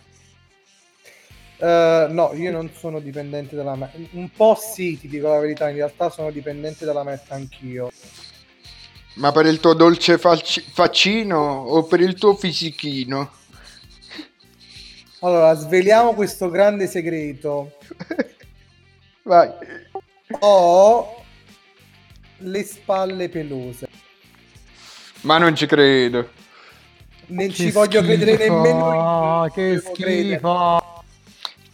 Eh, no, io non sono dipendente dalla meta. Un po' sì, ti dico la verità, in realtà sono dipendente dalla meta anch'io. Ma per il tuo dolce facci- faccino o per il tuo fisichino? Allora, sveliamo questo grande segreto. <laughs> Vai. Ho le spalle pelose. Ma non ci credo. Non ci Che voglio credere schifo, nemmeno io. Che credere. schifo.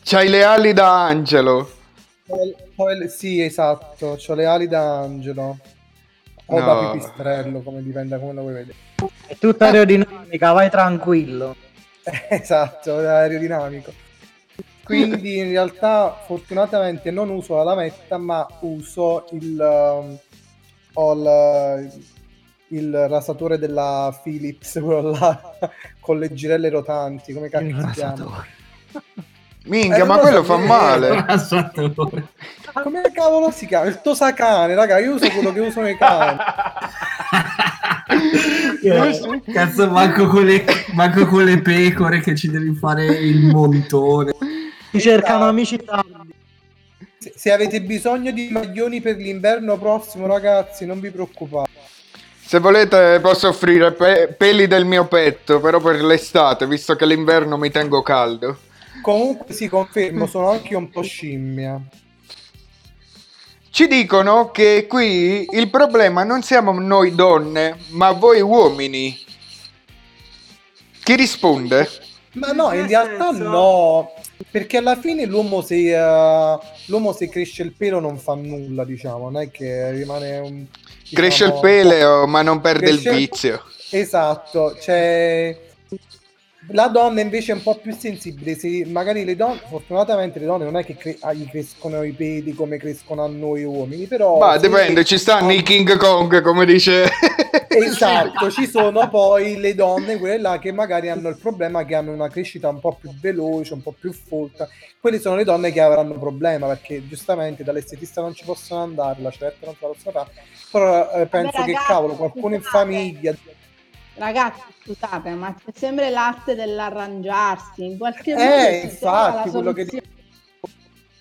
C'hai le ali da angelo. Poi- poi- sì, esatto, ho le ali da angelo. O No. da pipistrello, come dipende da come lo vuoi vedere. È tutta aerodinamica, vai tranquillo. <laughs> esatto, è aerodinamico. Quindi in realtà fortunatamente non uso la lametta, ma uso il, um, ho il, il rasatore della Philips, quello là <laughs> con le girelle rotanti, come cazzo si chiama? Minchia, Eh, ma quello fa male. <laughs> Come cavolo si chiama? Il tosacane, raga, io uso quello che usano i cani. <laughs> Eh, Cazzo, manco con, le, manco con le pecore che ci devi fare il montone. Ti cercano amici tardi. Se, se avete bisogno di maglioni per l'inverno prossimo, ragazzi, non vi preoccupate. Se volete posso offrire pe- peli del mio petto, però per l'estate, visto che l'inverno mi tengo caldo. Comunque si confermo, sono anche un po' scimmia. Ci dicono che qui il problema non siamo noi donne, ma voi uomini. Chi risponde? Ma no, in realtà no, perché alla fine l'uomo se, eh, l'uomo se cresce il pelo non fa nulla, diciamo, non è che rimane un... Cresce il diciamo, peleo, ma non perde il vizio. Esatto, c'è la donna invece è un po' più sensibile, se magari le donne, fortunatamente le donne non è che cre- ah, gli crescono i peli come crescono a noi uomini, però... Ma dipende, ci stanno i King Kong, come dice. <laughs> Esatto, ci sono poi le donne, quelle là che magari hanno il problema che hanno una crescita un po' più veloce, un po' più folta. Quelle sono le donne che avranno problema perché giustamente dall'estetista non ci possono andare, la certa non ce la possono fare. Però eh, penso che ragazzi, cavolo, qualcuno in famiglia. Ragazzi, scusate, ma c'è sempre l'arte dell'arrangiarsi. In qualche modo Eh, si trova infatti, quello che, soluzione.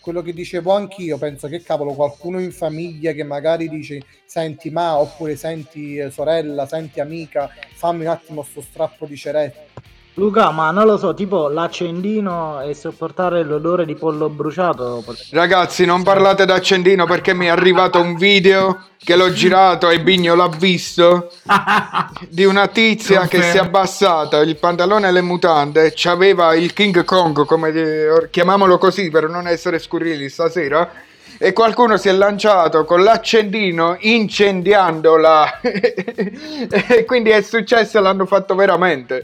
quello che dicevo anch'io, penso che cavolo, qualcuno in famiglia che magari dice senti ma oppure senti eh, sorella, senti amica, fammi un attimo sto strappo di ceretta. Luca, ma non lo so, tipo l'accendino e sopportare l'odore di pollo bruciato. Ragazzi, non parlate d'accendino perché mi è arrivato un video che l'ho girato e Bigno l'ha visto <laughs> di una tizia che si è abbassata il pantalone e le mutande, c'aveva il King Kong, come chiamiamolo così per non essere scurrili stasera. E qualcuno si è lanciato con l'accendino incendiandola. <laughs> e quindi è successo e l'hanno fatto veramente.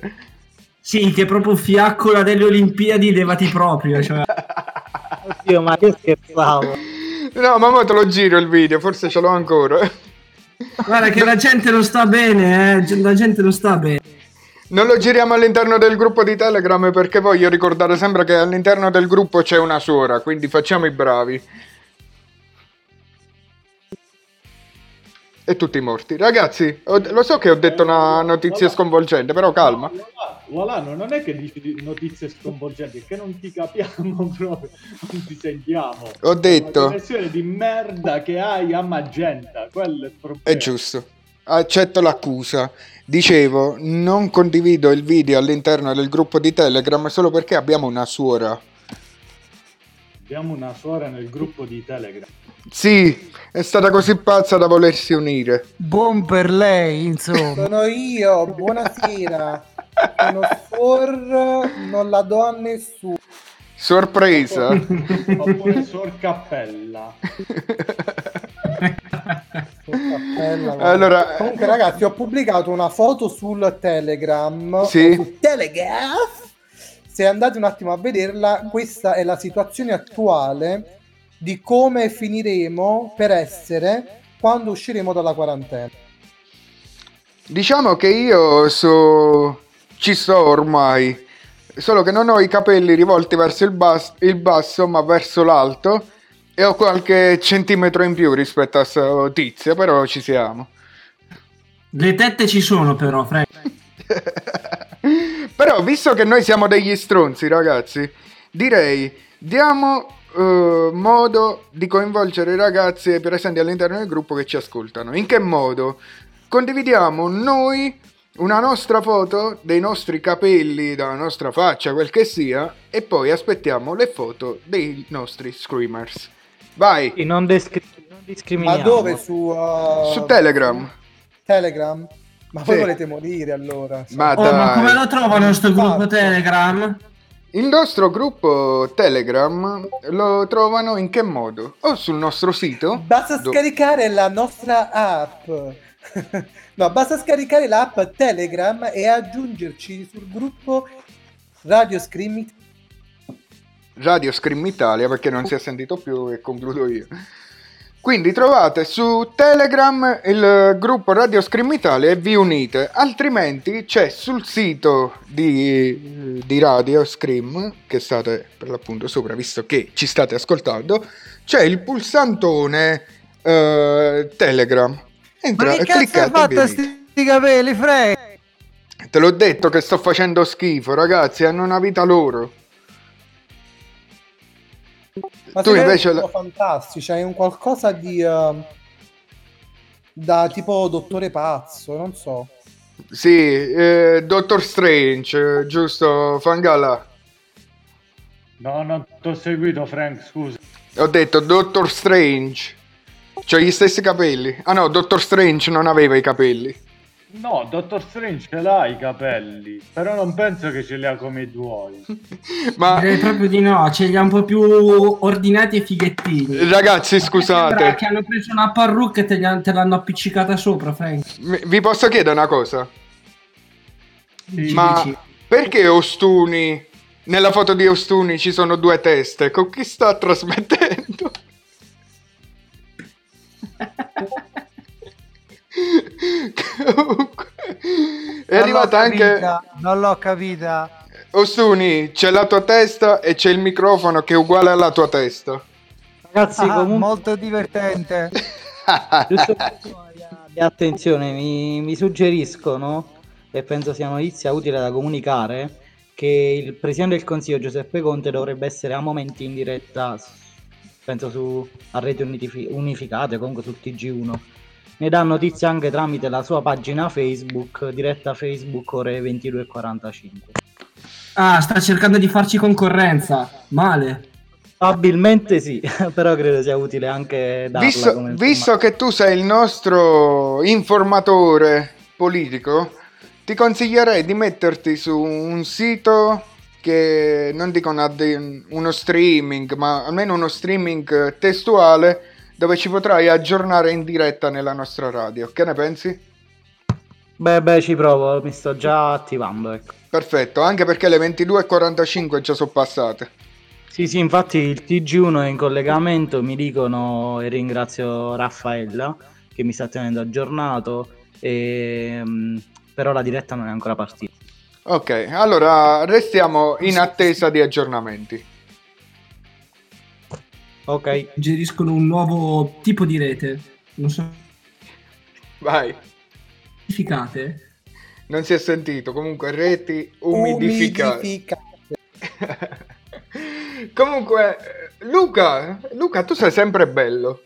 Sì, che proprio fiaccola delle Olimpiadi levati proprio. Cioè. Oddio, ma che scherzavo. No, ma mo te lo giro il video, forse ce l'ho ancora. Guarda che la gente non sta bene, eh. la gente non sta bene. Non lo giriamo all'interno del gruppo di Telegram perché voglio ricordare sempre che all'interno del gruppo c'è una suora, quindi facciamo i bravi. E tutti morti. Ragazzi, lo so che ho detto una notizia sconvolgente, però calma. Volano, non è che dici notizie sconvolgenti, è che non ti capiamo <laughs> proprio, non ti sentiamo. Ho detto- La connessione di merda che hai a Magenta, quello è il problema. È giusto. Accetto l'accusa. Dicevo, non condivido il video all'interno del gruppo di Telegram solo perché abbiamo una suora. Abbiamo una suora nel gruppo di Telegram. Sì, è stata così pazza da volersi unire. Buon per lei, insomma. Sono io, buonasera. Sono Sor, non la do a nessuno. Sorpresa. Oppure Sor Cappella. Allora- comunque ragazzi ho pubblicato una foto sul telegram Sì. su telegraph se andate un attimo a vederla questa è la situazione attuale di come finiremo per essere quando usciremo dalla quarantena Diciamo che io so... ci sto ormai, solo che non ho i capelli rivolti verso il, bas- il basso, ma verso l'alto, e ho qualche centimetro in più rispetto a sto tizio, però ci siamo. Le tette ci sono però, Frank. <laughs> Però, visto che noi siamo degli stronzi, ragazzi, direi diamo eh, modo di coinvolgere i ragazzi presenti all'interno del gruppo che ci ascoltano. In che modo? Condividiamo noi una nostra foto dei nostri capelli, della nostra faccia, quel che sia, e poi aspettiamo le foto dei nostri screamers. Vai! Sì, non, descri- non discriminiamo. ma dove su uh, Su Telegram. telegram ma voi Sì. volete morire allora Ma Oh, ma come lo trovano sto gruppo Fatto. Telegram? Il nostro gruppo Telegram lo trovano in che modo? O sul nostro sito? Basta Do- scaricare la nostra app. No, basta scaricare l'app Telegram e aggiungerci sul gruppo Radio Screaming. Radio Scream Italia perché non si è sentito più e concludo io. Quindi trovate su Telegram il gruppo Radio Scream Italia e vi unite, altrimenti c'è sul sito di, di Radio Scream, che state per l'appunto sopra, visto che ci state ascoltando, c'è il pulsantone eh, Telegram. Entra Ma che cazzo hai fatto a sti capelli, Frank? Te l'ho detto che sto facendo schifo, ragazzi, hanno una vita loro. Ma Tu invece la- fantastici, hai un qualcosa di uh, da tipo dottore pazzo, non so. Sì, eh, Doctor Strange, giusto, Fangala? No, non ti ho seguito, Frank, scusa. Ho detto Doctor Strange. C'ha gli stessi capelli. Ah no, Doctor Strange non aveva i capelli. No, Dottor Strange ce l'ha i capelli, però non penso che ce li ha come i tuoi. <laughs> Ma Direi proprio di no, ce li ha un po' più ordinati e fighettini. ragazzi, scusate, che hanno preso una parrucca e te, li han- te l'hanno appiccicata sopra, Frank. mi- vi posso chiedere una cosa? Dici, Ma dici. perché Ostuni, nella foto di Ostuni ci sono due teste? Con chi sta trasmettendo? <laughs> Comunque, è Non arrivata anche capita, Non l'ho capita. Ostuni, c'è la tua testa e c'è il microfono che è uguale alla tua testa. Ragazzi, Ah, comunque, molto divertente. <laughs> giusto attenzione, mi, mi suggeriscono, e penso sia notizia utile da comunicare, che il Presidente del Consiglio Giuseppe Conte dovrebbe essere a momenti in diretta, penso su, a reti unifi- unificate, comunque sul TG1. Ne dà notizia anche tramite la sua pagina Facebook, diretta Facebook ore 22.45. Ah, sta cercando di farci concorrenza. Male. Probabilmente sì, <laughs> però credo sia utile anche darla Visto, come visto che tu sei il nostro informatore politico, ti consiglierei di metterti su un sito che non dico una uno streaming, ma almeno uno streaming testuale dove ci potrai aggiornare in diretta nella nostra radio. Che ne pensi? Beh, beh, ci provo, mi sto già attivando, ecco. Perfetto, anche perché le 22.45 già sono passate. Sì, sì, infatti il TG1 è in collegamento, mi dicono e ringrazio Raffaella che mi sta tenendo aggiornato, e, mm, però la diretta non è ancora partita. Ok, allora restiamo in attesa di aggiornamenti. Ok. Suggeriscono un nuovo tipo di rete. Non so. Vai. Umidificate. Non si è sentito, comunque reti umidificate. Umidificate. <laughs> Comunque, Luca, Luca, tu sei sempre bello.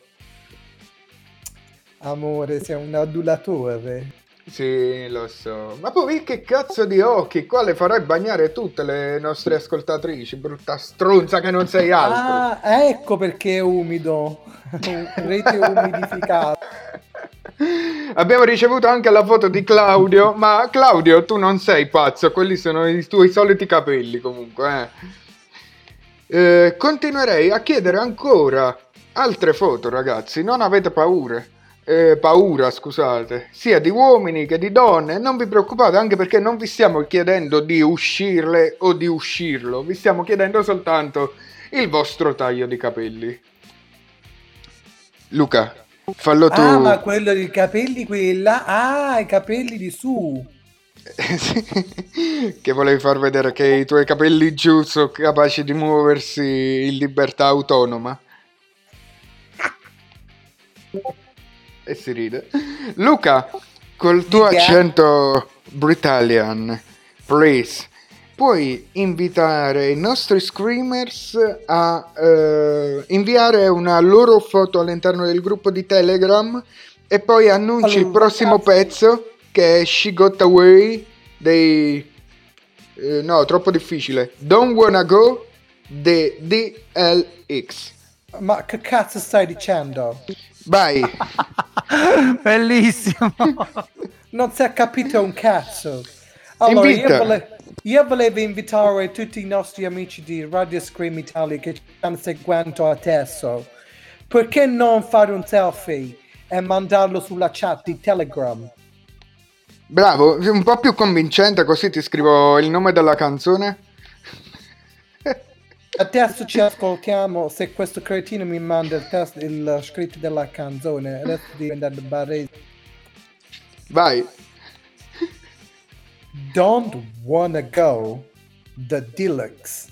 Amore, sei un adulatore. Sì, lo so. Ma poi che cazzo di occhi? Qua le farai bagnare tutte le nostre ascoltatrici, brutta stronza che non sei altro. Ah, ecco perché è umido. <laughs> Rete umidificata. Abbiamo ricevuto anche la foto di Claudio, ma Claudio tu non sei pazzo, quelli sono i tuoi soliti capelli comunque. eh. Eh, continuerei a chiedere ancora altre foto ragazzi, non avete paure. Eh, paura, scusate, sia di uomini che di donne, non vi preoccupate anche perché non vi stiamo chiedendo di uscirle o di uscirlo, vi stiamo chiedendo soltanto il vostro taglio di capelli. Luca, fallo tu. Ah, ma quello dei capelli, quella. Ah, i capelli di su. <laughs> che volevi far vedere che i tuoi capelli giù sono capaci di muoversi in libertà autonoma. <laughs> E si ride. Luca, col tuo Dica. accento Britalian, please, puoi invitare i nostri screamers a eh, inviare una loro foto all'interno del gruppo di Telegram e poi annunci il Allora, prossimo pezzo che è She Got Away dei... eh, no, troppo difficile. Don't Wanna Go dei DLX. Ma che cazzo stai dicendo? Vai. <laughs> Bellissimo. Non si è capito un cazzo. Allora, io, vole- io volevo invitare tutti i nostri amici di Radio Scream Italia che ci stanno seguendo adesso. Perché non fare un selfie e mandarlo sulla chat di Telegram? Bravo, un po' più convincente così ti scrivo il nome della canzone. Adesso ci ascoltiamo. Se questo cretino mi manda il, test, il scritto della canzone, adesso diventa barese. Vai. Don't wanna go the deluxe.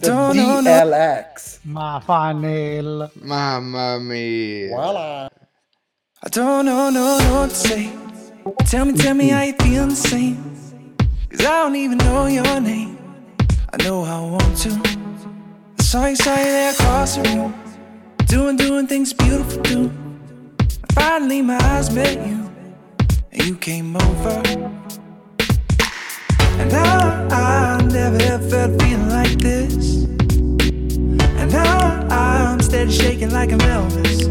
The know, no. DLX. Ma fanel. Mamma mia. Voila. I don't know, no, no, to say. Tell me, tell me how you feel the same. Cause I don't even know your name. I know I want to. I saw you, you there across the room. Doing, doing things beautiful too. And Finally, my eyes met you. And you came over. And now I never ever felt feeling like this. And now I'm steady shaking like I'm Elvis.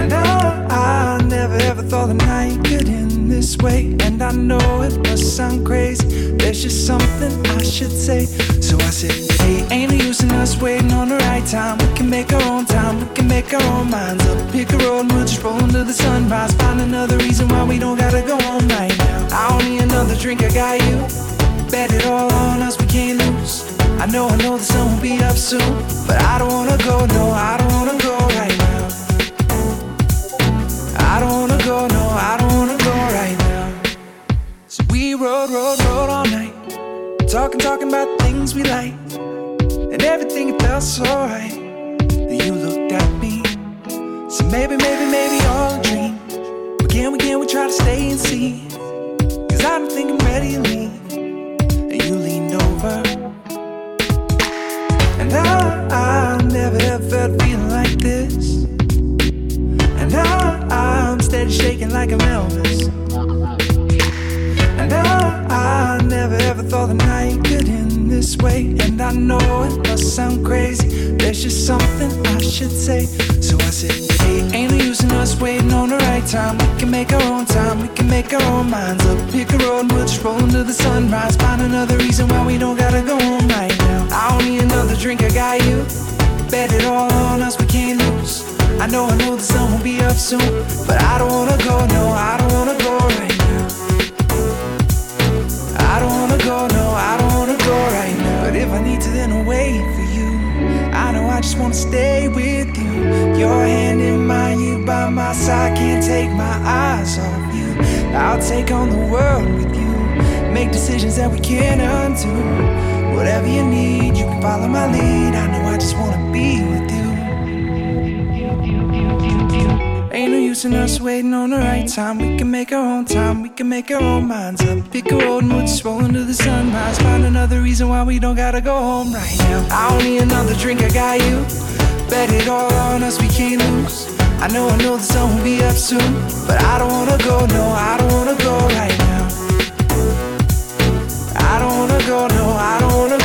And now I never ever thought the night could end this way. And I know it must sound crazy. There's just something I should say. So I said, Hey, ain't no use in us waiting on the right time. We can make our own time, we can make our own minds up. Pick a road, we'll just roll into the sunrise. Find another reason why we don't gotta go on right now. I don't need another drink, I got you. Bet it all on us, we can't lose. I know, I know the sun will be up soon. But I don't wanna go, no, I don't wanna go go, no, I don't wanna go right now. So we rode, rode, rode all night. Talking, talking about things we like. And everything it felt so right. Then you looked at me. So maybe, maybe, maybe all a dream. Again, again, we can we try to stay and see. Cause I don't think I'm ready to leave. And you leaned over. And I, I never ever felt feeling like this. And I, steady shaking like I'm Elvis. And I, I never ever thought the night could end this way. And I know it must sound crazy. There's just something I should say. So I said, Hey, ain't no use us waiting on the right time. We can make our own time, we can make our own minds up. Pick a road, we'll just roll into the sunrise. Find another reason why we don't gotta go home right now. I don't need another drink, I got you. Bet it all on us, we can't lose. I know, I know the sun will be up soon. But I don't wanna go, no, I don't wanna go right now. I don't wanna go, no, I don't wanna go right now. But if I need to, then I'll wait for you. I know I just wanna stay with you. Your hand in mine, you by my side, can't take my eyes off you. I'll take on the world with you. Make decisions that we can't undo. Whatever you need, you can follow my lead. I know I just wanna be Ain't no use in us waiting on the right time. We can make our own time, we can make our own minds up. Pick a road and we'll roll into the sunrise. Find another reason why we don't gotta go home right now. I don't need another drink, I got you. Bet it all on us, we can't lose. I know, I know the sun will be up soon. But I don't wanna go, no, I don't wanna go right now. I don't wanna go, no, I don't wanna go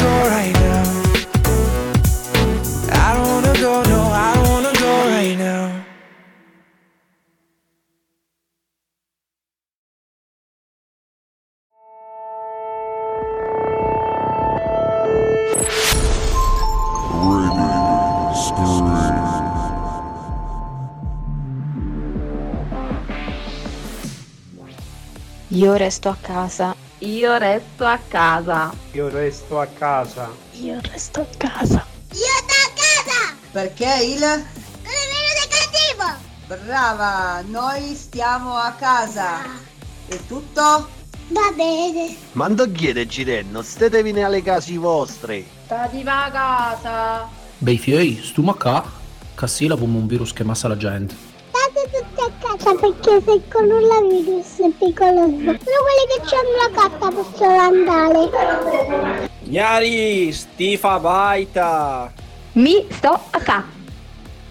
Io resto a casa. Io resto a casa. Io resto a casa. Io resto a casa. Io sto a casa! Perché il... Colombino cattivo! Brava, noi stiamo a casa. È tutto? Va bene. Ma non chiede Girenno, statevi alle case vostre. Stati va a casa. Bei fiei, stiamo. Cassila come un virus che massa la gente. State tutti a casa perché se il coronavirus è pericoloso. Solo quelli che hanno la carta possono andare. Gnari, stifa baita. Mi sto a casa.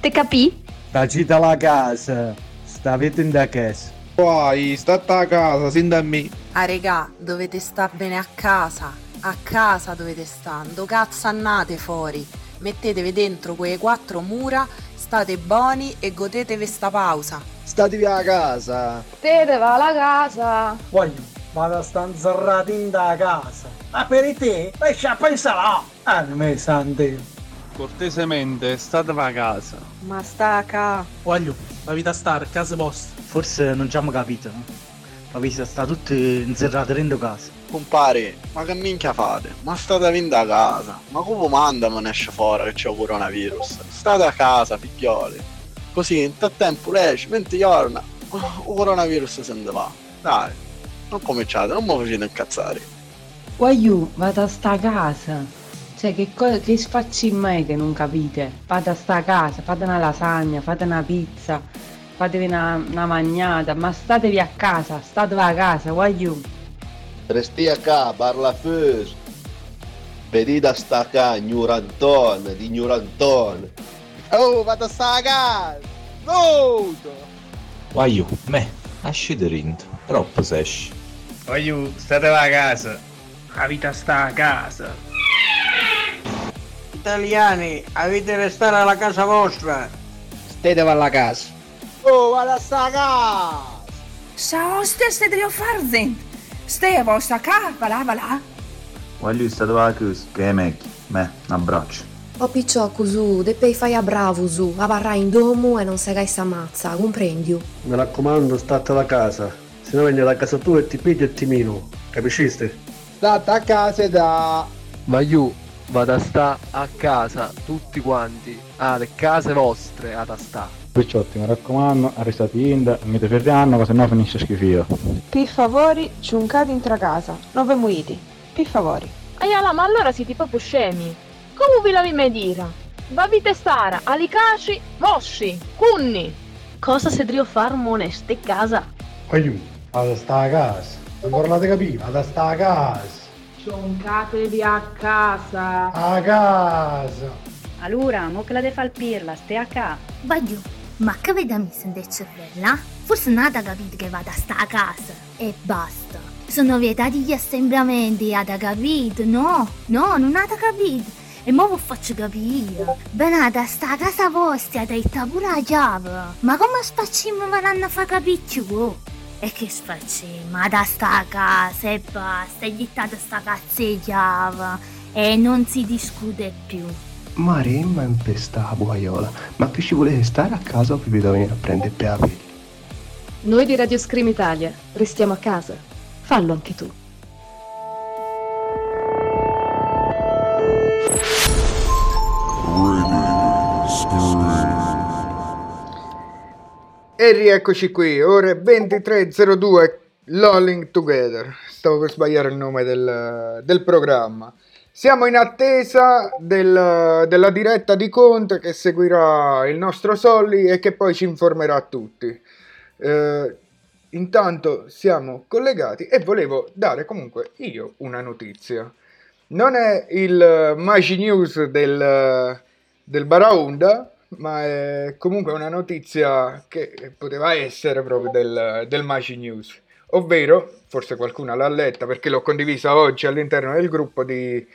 Te capì? Tacita la casa. Stavete in da casa. Poi, state a casa, sin da me. Ah regà, dovete sta bene a casa. A casa dovete sta. Do cazzo annate fuori. Mettetevi dentro quelle quattro mura, state buoni e godetevi sta pausa. Statevi a casa. Te te va alla casa. Voglio, vado a sta inzerrata in da casa. Ma per te, esci a pensare. Ah, me sante. Cortesemente, state a casa. Ma sta a ca. Voglio, la vita sta a casa vostra. Forse non ci abbiamo capito. La vita sta tutti inserrati dentro casa. Compare, ma che minchia fate? Ma state a casa. Ma come manda me ne esce fuori che c'è un coronavirus? State a casa, figlioli. Così, in tal tempo lei ci 20 giorni, il coronavirus se ne va. Dai, non cominciate, non mi facete incazzare. Guagliù, vado a sta casa. Cioè, che, co- che sfacci mai che non capite? Vado a sta casa, fate una lasagna, fate una pizza, fatevi una, una magnata, ma statevi a casa, statevi a casa, guagliù. Resti a casa, parla fus. Venite a sta qua, ignoranton, di ignoranton. Oh, vado a casa! Voto! Guagliù, me, esci dentro, troppo se esci. Voglio, state a casa. La vita sta a casa. Italiani, avete restare alla casa vostra. State alla casa. Oh, vada a sta casa! Ciao, stesse devo far zent. Stai a vostra casa, va là, va là. Voglio stare a casa, che è meglio. Me, un abbraccio. O picciocco su, deppei fai a bravo su, a in domo e non sai che sta mazza, comprendi? Mi raccomando, state alla casa. Se no vieni alla casa tua e ti pigli e ti mino. Capisciste? State a casa da... Ma io vado a sta a casa tutti quanti alle case vostre ad a sta. Picciotti, mi raccomando, arrestati Inda, mi ferriano, se no finisce schifio. Per favore, ciuncate in casa, non ve muiti. Per favore. Aiala, ma allora siete proprio scemi. Come me dire? Vavite stare, alicaci, mosci, cunni. Cosa se devo far moneste casa? Aiuto, vado a sta a casa. Non parlate capire, vado a sta a casa. Cioncatevi a casa. A casa. Allora, mo che la de fal pirla, stai a casa. Baglio, ma che vedami se de cervella? Forse nata capito che vada a sta a casa. E basta. Sono vietati gli assembramenti, ada capito? No, no, non ada capito. E mo vi faccio capire. Benata, sta a casa vostra, dai pure la chiave. Ma come spacciamo verranno a far capire più? E che spacciamo? Da sta a casa e basta, è gittata sta cazzo di chiave. E non si discute più. Maremma impesta la buaiola, ma che ci volete stare a casa o vi vedo venire a prendere per la pelle? Noi di Radio Scream Italia restiamo a casa. Fallo anche tu. E rieccoci qui, ore 23.02, Lolling Together. Stavo per sbagliare il nome del, del programma. Siamo in attesa del- della diretta di Conte che seguirà il nostro Solly e che poi ci informerà tutti. Eh, intanto siamo collegati e volevo dare comunque io una notizia. Non è il Magi News del, del Baraonda, ma è comunque una notizia che poteva essere proprio del, del Magi News. Ovvero, forse qualcuno l'ha letta perché l'ho condivisa oggi all'interno del gruppo di,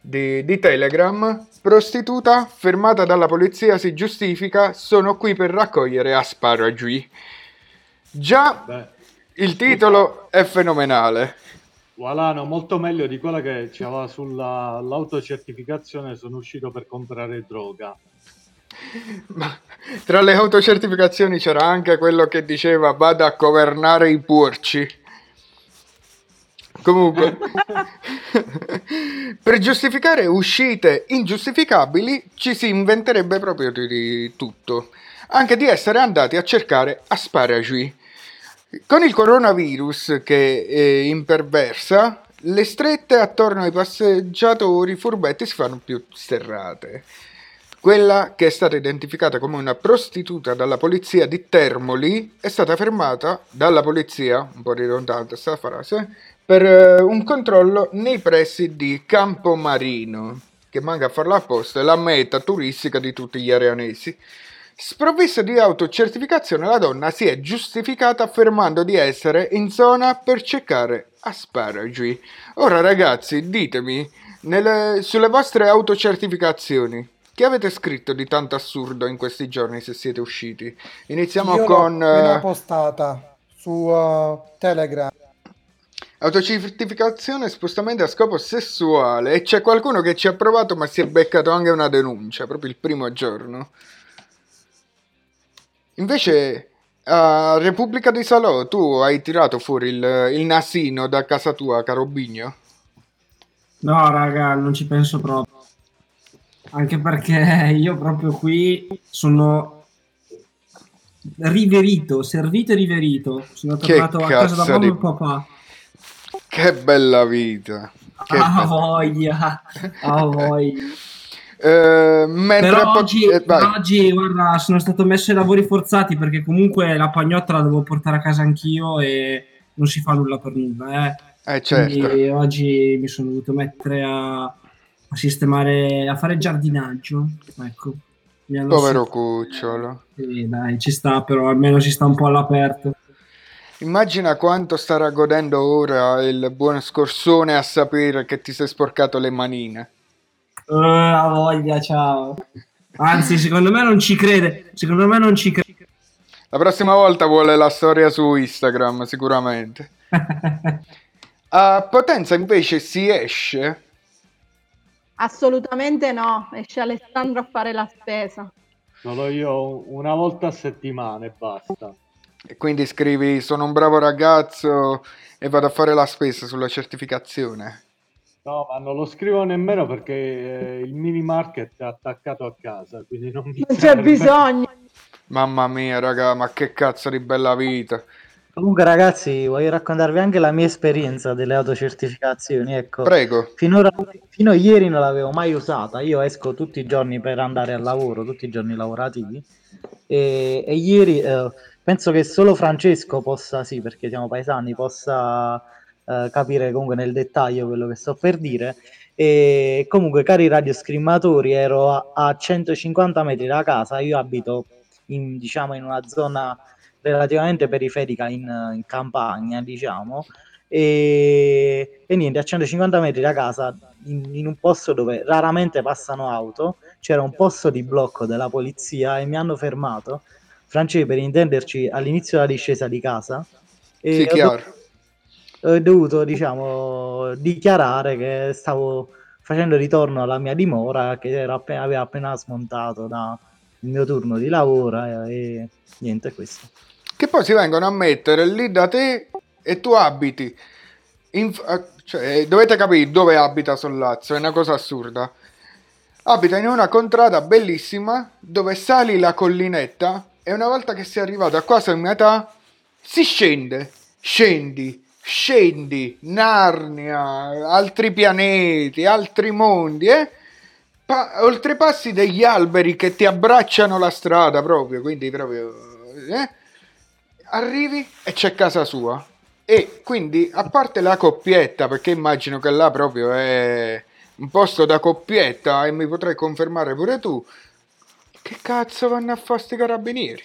di- di Telegram. Prostituta fermata dalla polizia si giustifica, sono qui per raccogliere asparagi. Già il titolo è fenomenale. Walano, molto meglio di quella che c'era sull'autocertificazione sono uscito per comprare droga. Tra le autocertificazioni c'era anche quello che diceva vado a governare i porci. Comunque, <laughs> per giustificare uscite ingiustificabili ci si inventerebbe proprio di, di tutto, anche di essere andati a cercare asparagi. Con il coronavirus che eh, imperversa, le strette attorno ai passeggiatori furbetti si fanno più sterrate. Quella che è stata identificata come una prostituta dalla polizia di Termoli è stata fermata dalla polizia, un po' ridondante sta frase, per eh, un controllo nei pressi di Campomarino, che manca a farla apposta, è la meta turistica di tutti gli arianesi. Sprovvista di autocertificazione, la donna si è giustificata affermando di essere in zona per cercare asparagi. Ora ragazzi, ditemi, nelle- sulle vostre autocertificazioni, che avete scritto di tanto assurdo in questi giorni se siete usciti? Iniziamo Io l'ho con... appena eh, postata su uh, Telegram. Autocertificazione spostamento a scopo sessuale e c'è qualcuno che ci ha provato ma si è beccato anche una denuncia proprio il primo giorno. Invece a Repubblica di Salò tu hai tirato fuori il, il nasino da casa tua, caro Bigno? No, raga, non ci penso proprio. Anche perché <laughs> io proprio qui sono riverito, servito e riverito. Sono Che tornato a casa da mamma di- e papà. Che bella vita! Che <laughs> Ah, bella- voglia, ah, voglia. Eh, mentre Però po- oggi, eh, oggi, guarda, sono stato messo ai lavori forzati perché comunque la pagnotta la devo portare a casa anch'io e non si fa nulla per nulla. Eh. Eh, certo. Quindi oggi mi sono dovuto mettere a, a sistemare, a fare giardinaggio. Ecco. Povero cucciolo. Sì, dai, ci sta, però almeno si sta un po' all'aperto. Immagina quanto starà godendo ora il buon scorsone a sapere che ti sei sporcato le manine. Eh, la voglia, ciao. Anzi, secondo me non ci crede. Secondo me non ci crede. La prossima volta vuole la storia su Instagram, sicuramente. <laughs> A Potenza invece si esce. Assolutamente no, esce Alessandro a fare la spesa. Solo io una volta a settimana e basta. E quindi scrivi sono un bravo ragazzo e vado a fare la spesa sulla certificazione. No, ma non lo scrivo nemmeno perché eh, il mini market è attaccato a casa, quindi non mi Non c'è bisogno. Mamma mia, raga, ma che cazzo di bella vita. Comunque ragazzi, voglio raccontarvi anche la mia esperienza delle autocertificazioni. Ecco, Prego. finora, fino a ieri non l'avevo mai usata. Io esco tutti i giorni per andare al lavoro, tutti i giorni lavorativi. E, e ieri eh, penso che solo Francesco possa, sì, perché siamo paesani, possa eh, capire comunque nel dettaglio quello che sto per dire. E comunque, cari radioscrimatori, ero a, a 150 metri da casa. Io abito in, diciamo, in una zona relativamente periferica in, in campagna, diciamo, e, e niente, a 150 metri da casa, in, in un posto dove raramente passano auto, c'era un posto di blocco della polizia e mi hanno fermato, Francesco, per intenderci, all'inizio della discesa di casa. E Sì, chiaro. dovuto- ho dovuto, diciamo, dichiarare che stavo facendo ritorno alla mia dimora, che era appe- aveva appena smontato il mio turno di lavoro e, e niente questo. Che poi si vengono a mettere lì da te e tu abiti. in- eh, cioè, dovete capire dove abita Sollazzo, è una cosa assurda. Abita in una contrada bellissima dove sali la collinetta e una volta che sei arrivato a quasi a metà si scende, scendi, scendi, Narnia, altri pianeti, altri mondi, eh? Pa- oltrepassi degli alberi che ti abbracciano la strada proprio, quindi proprio... eh? Arrivi e c'è casa sua. E quindi, a parte la coppietta, perché immagino che là proprio è un posto da coppietta e mi potrai confermare pure tu, che cazzo vanno a fare sti carabinieri?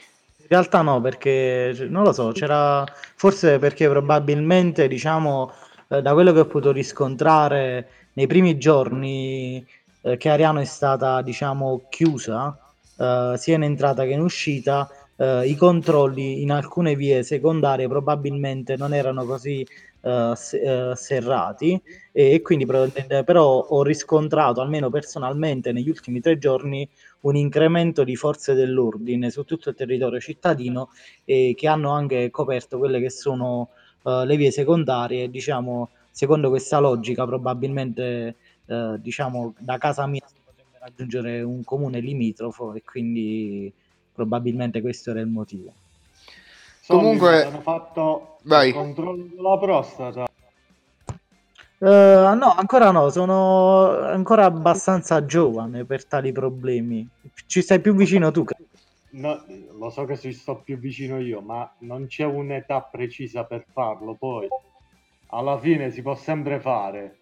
In realtà no, perché cioè, non lo so, c'era forse perché probabilmente, diciamo, eh, da quello che ho potuto riscontrare nei primi giorni eh, che Ariano è stata, diciamo, chiusa, eh, sia in entrata che in uscita, eh, i controlli in alcune vie secondarie probabilmente non erano così eh, se- eh, serrati e, quindi però ho riscontrato, almeno personalmente, negli ultimi tre giorni un incremento di forze dell'ordine su tutto il territorio cittadino e che hanno anche coperto quelle che sono eh, le vie secondarie, diciamo, secondo questa logica probabilmente eh, diciamo da casa mia si potrebbe raggiungere un comune limitrofo e quindi probabilmente questo era il motivo. Comunque- hanno fatto Vai. il controllo della prostata. Eh, no, ancora no, sono ancora abbastanza giovane per tali problemi. Ci stai più vicino tu. credo. No, lo so che ci sto più vicino io, ma non c'è un'età precisa per farlo. Poi, alla fine si può sempre fare.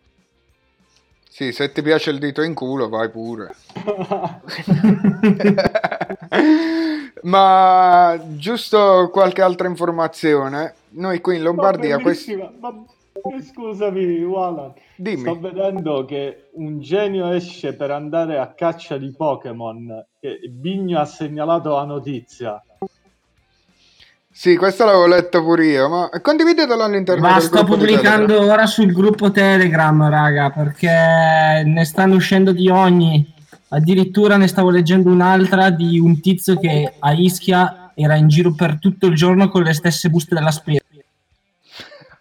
Sì, se ti piace il dito in culo, vai pure. <laughs> Ma giusto qualche altra informazione. Noi qui in Lombardia, Ma eh, <laughs> Scusami, Walan. Dimmi. Sto vedendo che un genio esce per andare a caccia di Pokémon. Bigno ha segnalato la notizia. Sì, questa l'avevo letta pure io, ma condividetelo all'interno Ma del sto pubblicando ora sul gruppo Telegram, raga, perché ne stanno uscendo di ogni. Addirittura ne stavo leggendo un'altra di un tizio che a Ischia era in giro per tutto il giorno con le stesse buste della spesa.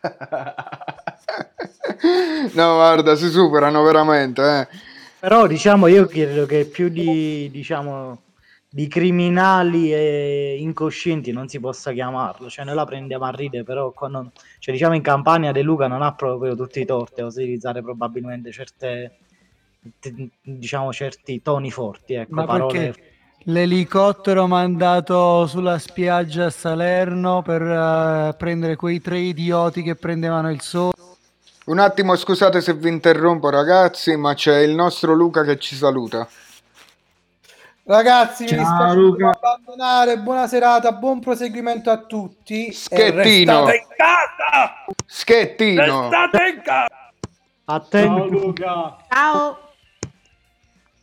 <laughs> No, guarda, si superano veramente, eh. Però diciamo io credo che più di diciamo di criminali e incoscienti non si possa chiamarlo, cioè noi la prendiamo a ridere, però qua non- cioè, diciamo in Campania De Luca non ha proprio tutti i torti a utilizzare probabilmente certe diciamo certi toni forti, ecco, Ma parole perché l'elicottero mandato sulla spiaggia a Salerno per eh, prendere quei tre idioti che prendevano il sole? Un attimo, scusate se vi interrompo, ragazzi, ma c'è il nostro Luca che ci saluta. Ragazzi, mi Ciao, dispiace Luca. abbandonare. Buona serata, buon proseguimento a tutti. E Schettino. restate in casa! Schettino. Restate in casa! Attento. Luca. Ciao.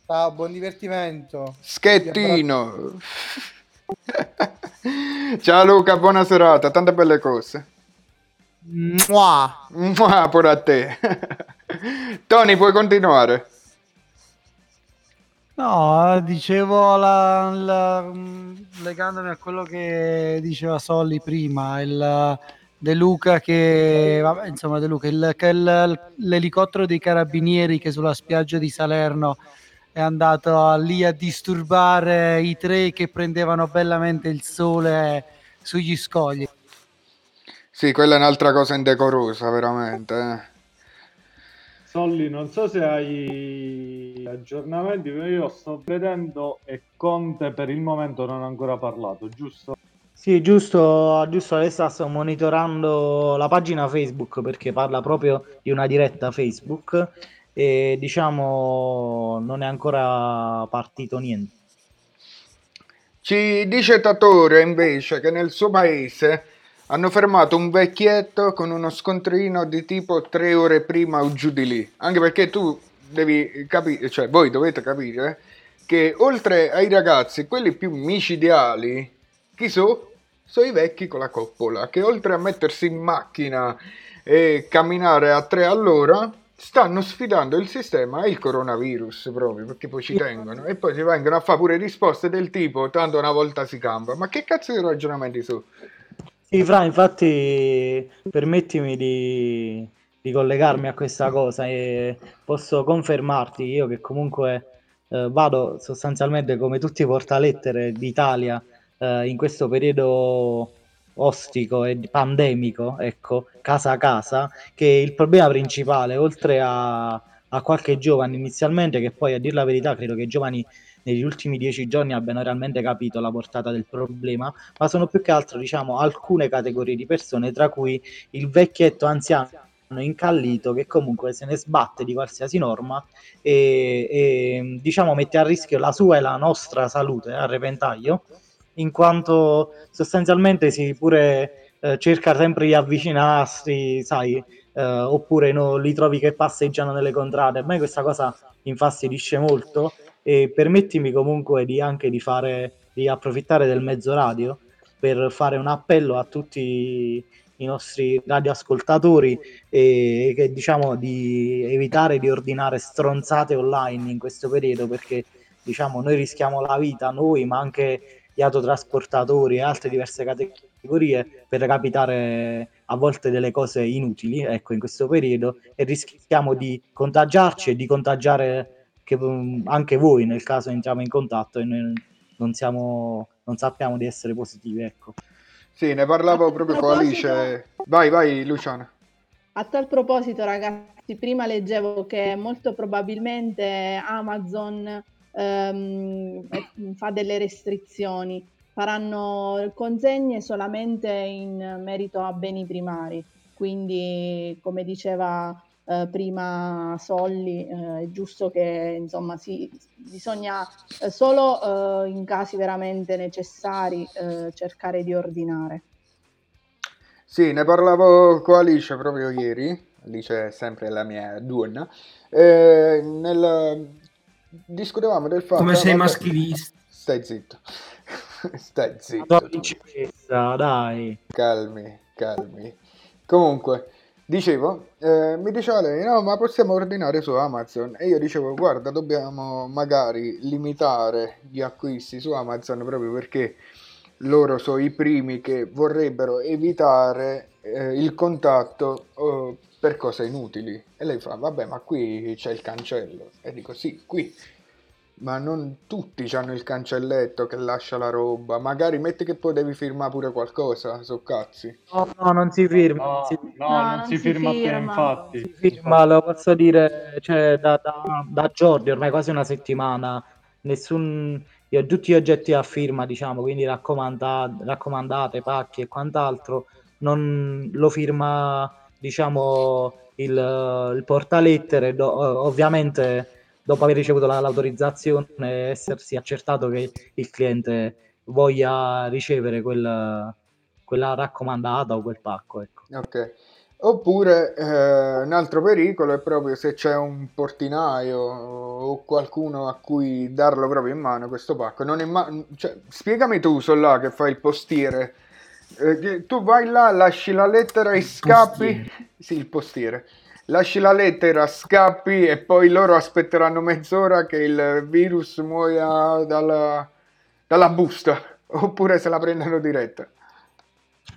Ciao, buon divertimento. Schettino. <laughs> Ciao Luca, buona serata, tante belle cose. Mua. Mua pure a te. <laughs> Tony, puoi continuare? No, dicevo la- la- legandomi a quello che diceva Solly prima, il De Luca che, vabbè, insomma, De Luca, il- che il- l'elicottero dei carabinieri che sulla spiaggia di Salerno è andato lì a disturbare i tre che prendevano bellamente il sole sugli scogli. Sì, quella è un'altra cosa indecorosa, veramente. eh. Solli, non so se hai aggiornamenti, ma io sto vedendo e Conte per il momento non ha ancora parlato, giusto? Sì, giusto, giusto adesso sto monitorando la pagina Facebook perché parla proprio di una diretta Facebook e diciamo non è ancora partito niente. Ci dice Tatore invece che nel suo paese hanno fermato un vecchietto con uno scontrino di tipo tre ore prima o giù di lì. Anche perché tu devi capire, cioè voi dovete capire che oltre ai ragazzi, quelli più micidiali, chi so? Sono i vecchi con la coppola, che oltre a mettersi in macchina e camminare a tre all'ora, stanno sfidando il sistema e il coronavirus proprio, perché poi ci tengono. E poi ci vengono a fare pure risposte del tipo, tanto una volta si cambia. Ma che cazzo di ragionamenti sono? Sì, Fra, infatti permettimi di, di collegarmi a questa cosa e posso confermarti io che comunque eh, vado sostanzialmente come tutti i portalettere d'Italia eh, in questo periodo ostico e pandemico, ecco, casa a casa, che il problema principale, oltre a, a qualche giovane inizialmente, che poi a dir la verità credo che i giovani negli ultimi dieci giorni abbiano realmente capito la portata del problema, ma sono più che altro, diciamo, alcune categorie di persone, tra cui il vecchietto anziano incallito che comunque se ne sbatte di qualsiasi norma e, e, diciamo mette a rischio la sua e la nostra salute a repentaglio in quanto sostanzialmente si pure eh, cerca sempre di avvicinarsi sai eh, oppure no, li trovi che passeggiano nelle contrade. A me questa cosa infastidisce molto e permettimi comunque di anche di fare di approfittare del mezzo radio per fare un appello a tutti i nostri radioascoltatori e che diciamo di evitare di ordinare stronzate online in questo periodo perché diciamo noi rischiamo la vita noi ma anche gli autotrasportatori e altre diverse categorie per capitare a volte delle cose inutili ecco in questo periodo e rischiamo di contagiarci e di contagiare che, um, anche voi nel caso entriamo in contatto e noi non siamo non sappiamo di essere positivi ecco Sì, ne parlavo proprio con Alice. Vai, vai Luciana. A tal proposito, ragazzi, prima leggevo che molto probabilmente Amazon ehm, eh, fa delle restrizioni, faranno consegne solamente in merito a beni primari. Quindi, come diceva eh, prima Solli, eh, è giusto che insomma si, bisogna eh, solo eh, in casi veramente necessari eh, cercare di ordinare. Sì, ne parlavo con Alice proprio ieri. Alice è sempre la mia donna. Eh, nel- Discutevamo del fatto. Come sei vabbè, maschilista. Stai zitto. <laughs> Stai zitto. principessa dai Calmi, calmi. Comunque, dicevo, eh, mi diceva lei, no, ma possiamo ordinare su Amazon. E io dicevo, guarda, dobbiamo magari limitare gli acquisti su Amazon proprio perché loro sono i primi che vorrebbero evitare eh, il contatto eh, per cose inutili. E lei fa, vabbè, ma qui c'è il cancello. E dico, sì, qui. Ma non tutti hanno il cancelletto che lascia la roba. Magari metti che poi devi firmare pure qualcosa, so cazzi. no, no non si firma non si No, non, si, firma, più, infatti. firma, lo posso dire, cioè, da, da, da giorni, ormai quasi una settimana, nessun, io- tutti gli oggetti a firma, diciamo, quindi raccomanda- raccomandate, pacchi e quant'altro, non lo firma, diciamo, il, il portalettere, do- ovviamente dopo aver ricevuto la- l'autorizzazione essersi accertato che il cliente voglia ricevere quel- quella raccomandata o quel pacco, ecco. Ok. Oppure eh, un altro pericolo è proprio se c'è un portinaio o qualcuno a cui darlo proprio in mano questo pacco. Non imma- cioè, spiegami tu, Sollà, che fai il postiere. Eh, tu vai là, lasci la lettera e scappi. Sì, il postiere. Lasci la lettera, scappi e poi loro aspetteranno mezz'ora che il virus muoia dalla, dalla busta. Oppure se la prendono diretta.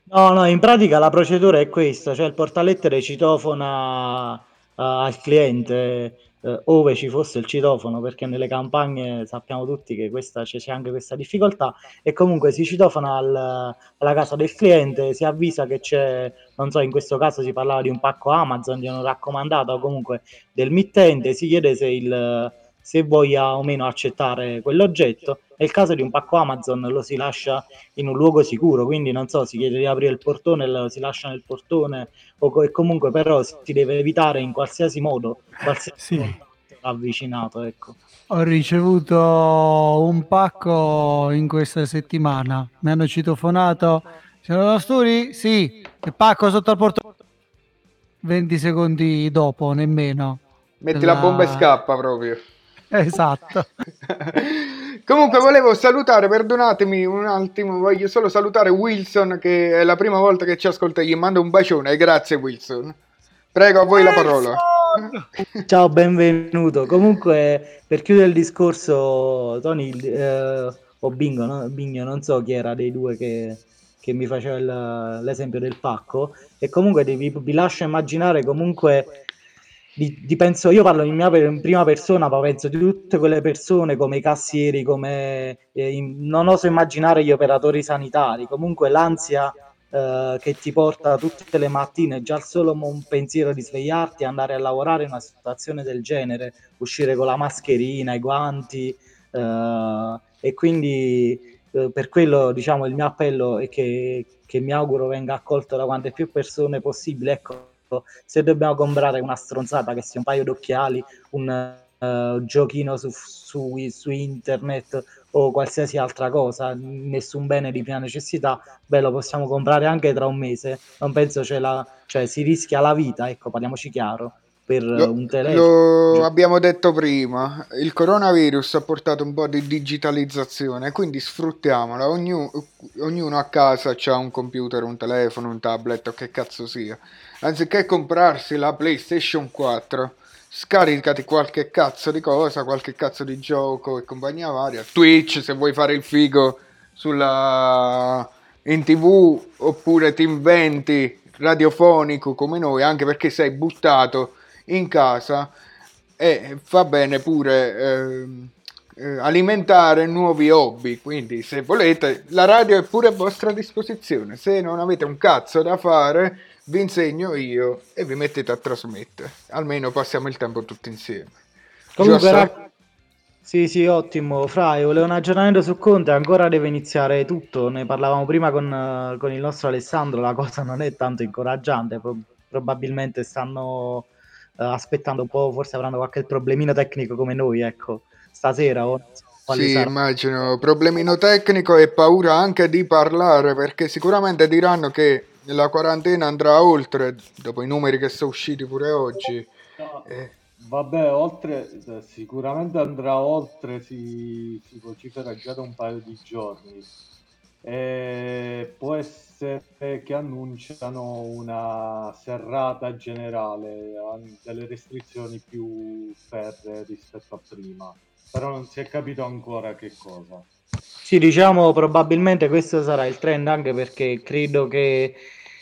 No, no, in pratica la procedura è questa, cioè il portalettere citofona eh, al cliente eh, ove ci fosse il citofono, perché nelle campagne sappiamo tutti che questa, c'è, anche questa difficoltà, e comunque si citofona al- alla casa del cliente, si avvisa che c'è, non so, in questo caso si parlava di un pacco Amazon, di un raccomandato o comunque del mittente, si chiede se il se voglia o meno accettare quell'oggetto. Nel caso di un pacco Amazon lo si lascia in un luogo sicuro, quindi non so, si chiede di aprire il portone, lo si lascia nel portone, o co- e comunque però si deve evitare in qualsiasi modo qualsiasi Sì. avvicinato, ecco. Ho ricevuto un pacco in questa settimana. Mi hanno citofonato. Signor Sturi? Sì. Il pacco sotto al portone. 20 secondi dopo, nemmeno. Metti Della- la bomba e scappa proprio. Esatto. <laughs> Comunque volevo salutare, perdonatemi un attimo, voglio solo salutare Wilson che è la prima volta che ci ascolta, gli mando un bacione, grazie Wilson. Prego a voi la parola. Ciao, benvenuto. Comunque, per chiudere il discorso, Tony, eh, o Bingo, no? Bigno, non so chi era dei due che, che mi faceva il- l'esempio del pacco, e comunque vi, vi lascio immaginare comunque di, di penso, io parlo in, mia, in prima persona, ma penso di tutte quelle persone come i cassieri, come eh, in- non oso immaginare gli operatori sanitari, comunque l'ansia eh, che ti porta tutte le mattine, già solo un pensiero di svegliarti andare a lavorare in una situazione del genere, uscire con la mascherina, i guanti, eh, e quindi eh, per quello diciamo il mio appello è che, che mi auguro venga accolto da quante più persone possibile. Ecco, se dobbiamo comprare una stronzata che sia un paio d'occhiali, un eh, giochino su, su, su internet o qualsiasi altra cosa, nessun bene di prima necessità, beh, lo possiamo comprare anche tra un mese. Non penso ce la, cioè si rischia la vita, ecco, parliamoci chiaro, per Lo, un telefono. lo abbiamo detto prima, il coronavirus ha portato un po' di digitalizzazione, quindi sfruttiamola. Ognu- ognuno a casa ha un computer, un telefono, un tablet o che cazzo sia. Anziché comprarsi la PlayStation 4, scaricati qualche cazzo di cosa, qualche cazzo di gioco e compagnia varia. Twitch se vuoi fare il figo sulla in tv oppure ti inventi radiofonico come noi, anche perché sei buttato in casa e fa bene pure ehm, eh, alimentare nuovi hobby. Quindi, se volete, la radio è pure a vostra disposizione. Se non avete un cazzo da fare, vi insegno io e vi mettete a trasmettere. Almeno passiamo il tempo tutti insieme. Comunque, rag- sì, sì, ottimo. Fra, io volevo un aggiornamento su Conte, ancora deve iniziare tutto. Ne parlavamo prima con, eh, con il nostro Alessandro, la cosa non è tanto incoraggiante, pro- probabilmente stanno aspettando un po', forse avranno qualche problemino tecnico come noi, ecco, stasera o Sì, sarà. immagino problemino tecnico e paura anche di parlare perché sicuramente diranno che la quarantena andrà oltre dopo i numeri che sono usciti pure oggi. Eh, Vabbè, oltre, eh, sicuramente andrà oltre, si, si vocifera già da un paio di giorni. E può essere che annunciano una serrata generale, delle restrizioni più ferree rispetto a prima, però non si è capito ancora che cosa. Sì, diciamo probabilmente questo sarà il trend anche perché credo che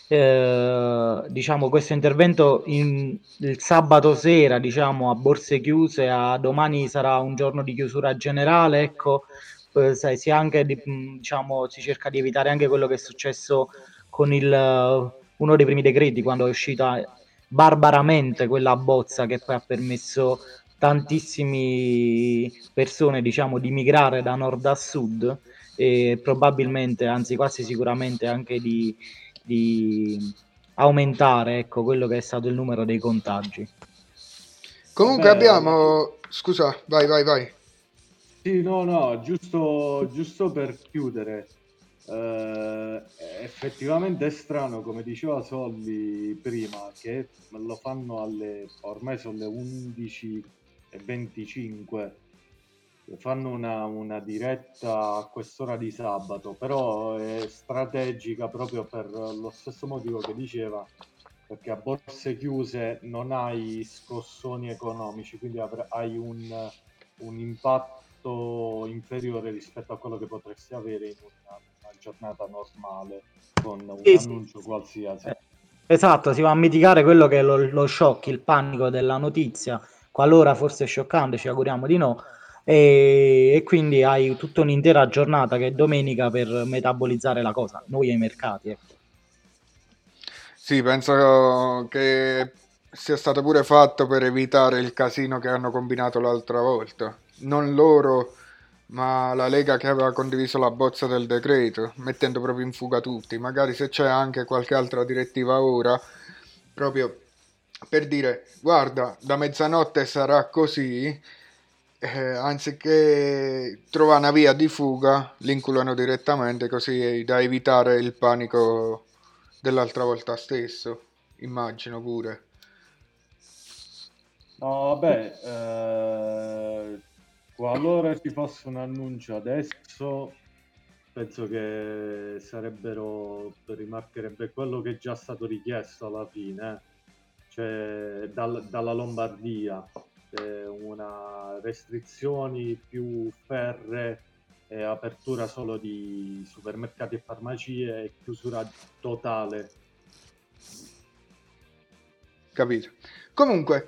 eh, diciamo questo intervento in- il sabato sera, diciamo a borse chiuse, a domani sarà un giorno di chiusura generale, ecco, eh, sai, si anche mh, diciamo si cerca di evitare anche quello che è successo con il eh, uno dei primi decreti quando è uscita barbaramente quella bozza che poi ha permesso tantissime persone, diciamo, di migrare da nord a sud e probabilmente, anzi quasi sicuramente anche di, di aumentare, ecco, quello che è stato il numero dei contagi. Comunque Vabbè, abbiamo... Scusa, vai, vai, vai. Sì, no, no, giusto, giusto per chiudere. Eh, effettivamente è strano, come diceva Solli prima, che lo fanno alle ormai sono le 11.25 fanno una, una diretta a quest'ora di sabato, però è strategica proprio per lo stesso motivo che diceva, perché a borse chiuse non hai scossoni economici, quindi hai un, un impatto inferiore rispetto a quello che potresti avere in una, una giornata normale con un Sì, sì. annuncio qualsiasi. Esatto, si va a mitigare quello che è lo, lo shock, il panico della notizia, qualora fosse scioccante, ci auguriamo di no, e, e quindi hai tutta un'intera giornata che è domenica per metabolizzare la cosa, noi ai mercati. ecco. Sì, penso che sia stato pure fatto per evitare il casino che hanno combinato l'altra volta. Non loro, ma la Lega che aveva condiviso la bozza del decreto, mettendo proprio in fuga tutti. Magari se c'è anche qualche altra direttiva ora, proprio per dire, guarda, da mezzanotte sarà così, eh, anziché trovare una via di fuga, l'inculano direttamente così da evitare il panico dell'altra volta stesso, immagino pure. No, vabbè, eh, qualora ci fosse un annuncio adesso, penso che sarebbero, rimarcherebbe quello che è già stato richiesto alla fine, cioè dal- dalla Lombardia, eh, una restrizioni più ferre e apertura solo di supermercati e farmacie e chiusura totale. Capito? Comunque,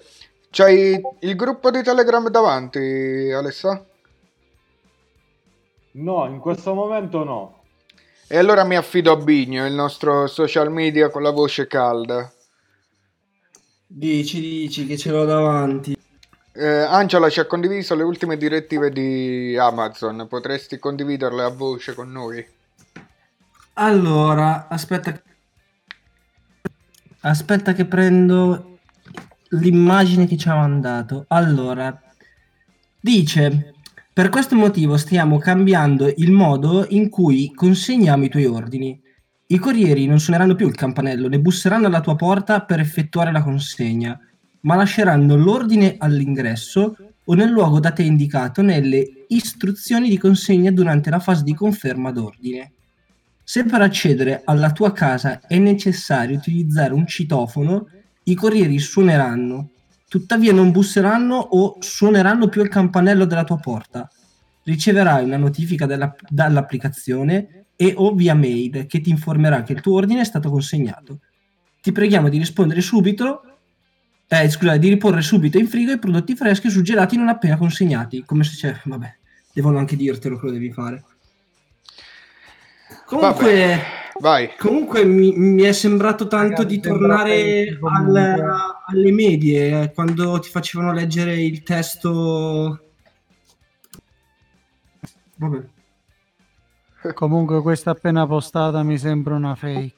c'hai il gruppo di Telegram davanti, Alessa? No, in questo momento no. E allora mi affido a Bigno, il nostro social media con la voce calda. Dici, dici che ce l'ho davanti. Eh, Angela ci ha condiviso le ultime direttive di Amazon, potresti condividerle a voce con noi? Allora, aspetta. Aspetta che prendo l'immagine che ci ha mandato. Allora, dice, per questo motivo stiamo cambiando il modo in cui consegniamo i tuoi ordini. I corrieri non suoneranno più il campanello, ne busseranno alla tua porta per effettuare la consegna, ma lasceranno l'ordine all'ingresso o nel luogo da te indicato nelle istruzioni di consegna durante la fase di conferma d'ordine. Se per accedere alla tua casa è necessario utilizzare un citofono, i corrieri suoneranno, tuttavia non busseranno o suoneranno più il campanello della tua porta. Riceverai una notifica dalla- dall'applicazione e o via mail che ti informerà che il tuo ordine è stato consegnato. Ti preghiamo di rispondere subito, eh, scusa, di riporre subito in frigo i prodotti freschi o surgelati non appena consegnati, come se c'è, vabbè, devono anche dirtelo che lo devi fare. Comunque, vai. comunque mi, mi è sembrato tanto Ragazzi, di tornare al- alle medie, eh, quando ti facevano leggere il testo. Vabbè. Comunque questa appena postata mi sembra una fake.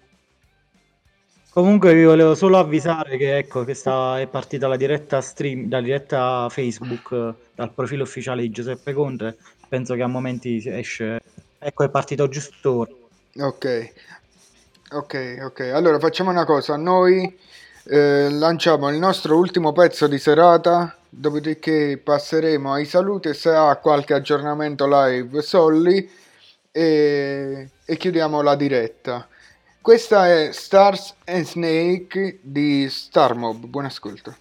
Comunque vi volevo solo avvisare che ecco che sta, è partita la diretta stream, la diretta Facebook eh, dal profilo ufficiale di Giuseppe Conte. Penso che a momenti esce. Ecco, è partito giusto ora. Ok, ok, ok. Allora facciamo una cosa, noi eh, lanciamo il nostro ultimo pezzo di serata, dopodiché passeremo ai saluti se ha qualche aggiornamento live Solli e, e chiudiamo la diretta. Questa è Stars and Snake di Starmob, buon ascolto.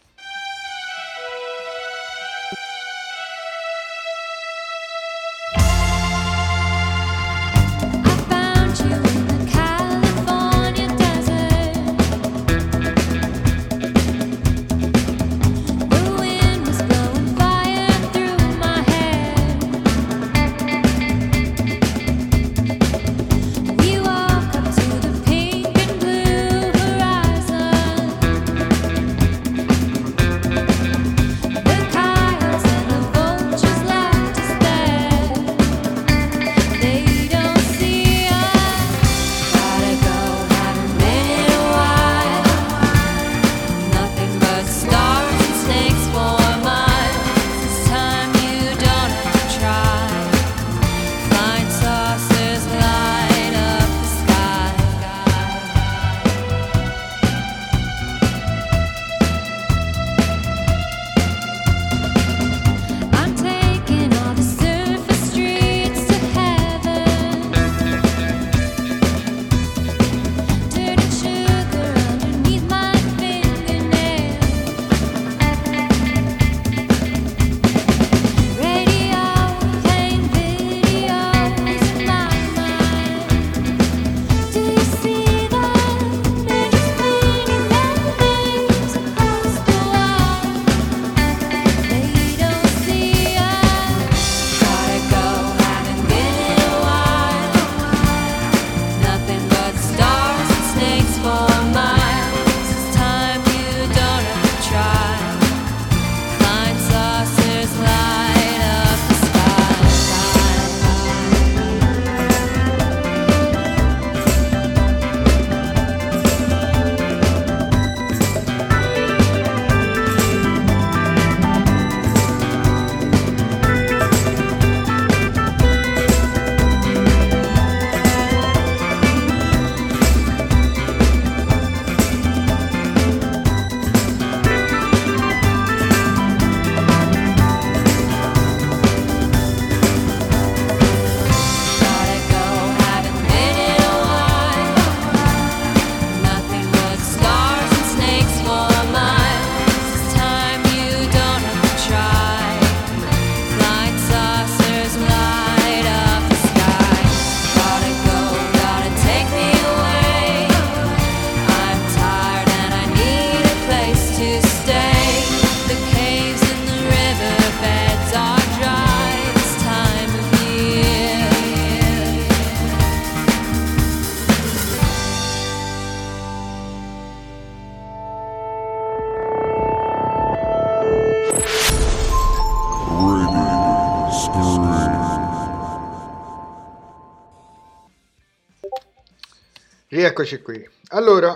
Rieccoci qui. Allora,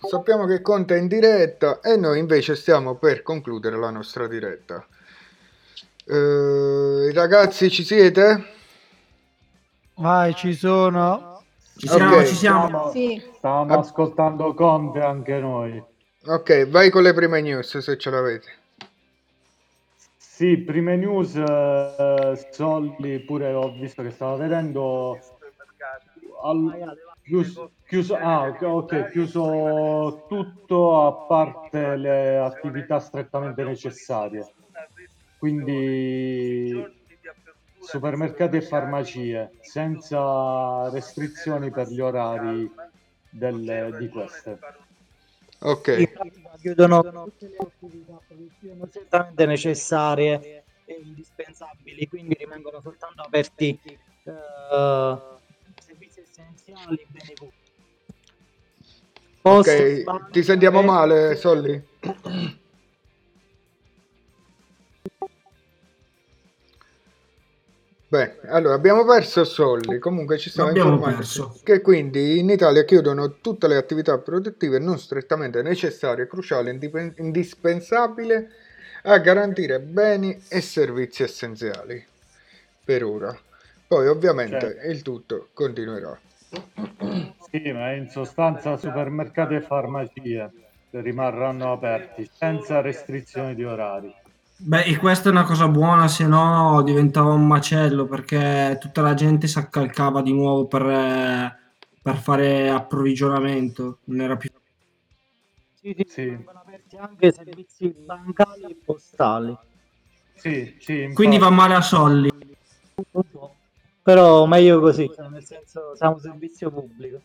sappiamo che Conte è in diretta e noi invece stiamo per concludere la nostra diretta. Eh, ragazzi, ci siete? Vai, ci sono. Ci siamo, Ok. ci siamo. Sì. Stavamo ascoltando Conte anche noi. Ok, vai con le prime news se ce l'avete. Sì, prime news, eh, Solli pure ho visto che stava vedendo al- chiuso, chiuso- ah, ok, chiuso tutto a parte le attività strettamente necessarie. Quindi supermercati e farmacie senza restrizioni per gli orari delle- di queste. Ok, chiudono tutte le attività produttive non certamente necessarie e indispensabili, quindi rimangono soltanto aperti eh, pubblici. Posti, ok, ti sentiamo male, Solli? Beh, allora abbiamo perso Solli, comunque ci stiamo L'abbiamo informando perso. che quindi in Italia chiudono tutte le attività produttive non strettamente necessarie, cruciali e indipen- indispensabili a garantire beni e servizi essenziali per ora. Poi ovviamente Certo. il tutto continuerà. Sì, ma in sostanza supermercati e farmacie rimarranno aperti senza restrizioni di orari. Beh, e questa è una cosa buona, se no diventava un macello perché tutta la gente si accalcava di nuovo per, eh, per fare approvvigionamento. Non era più. Sì, sì, Sì. aperti anche servizi bancari e postali. Sì, sì, Quindi va male a Solli. Un po'. Però meglio così, cioè, nel senso siamo un servizio pubblico.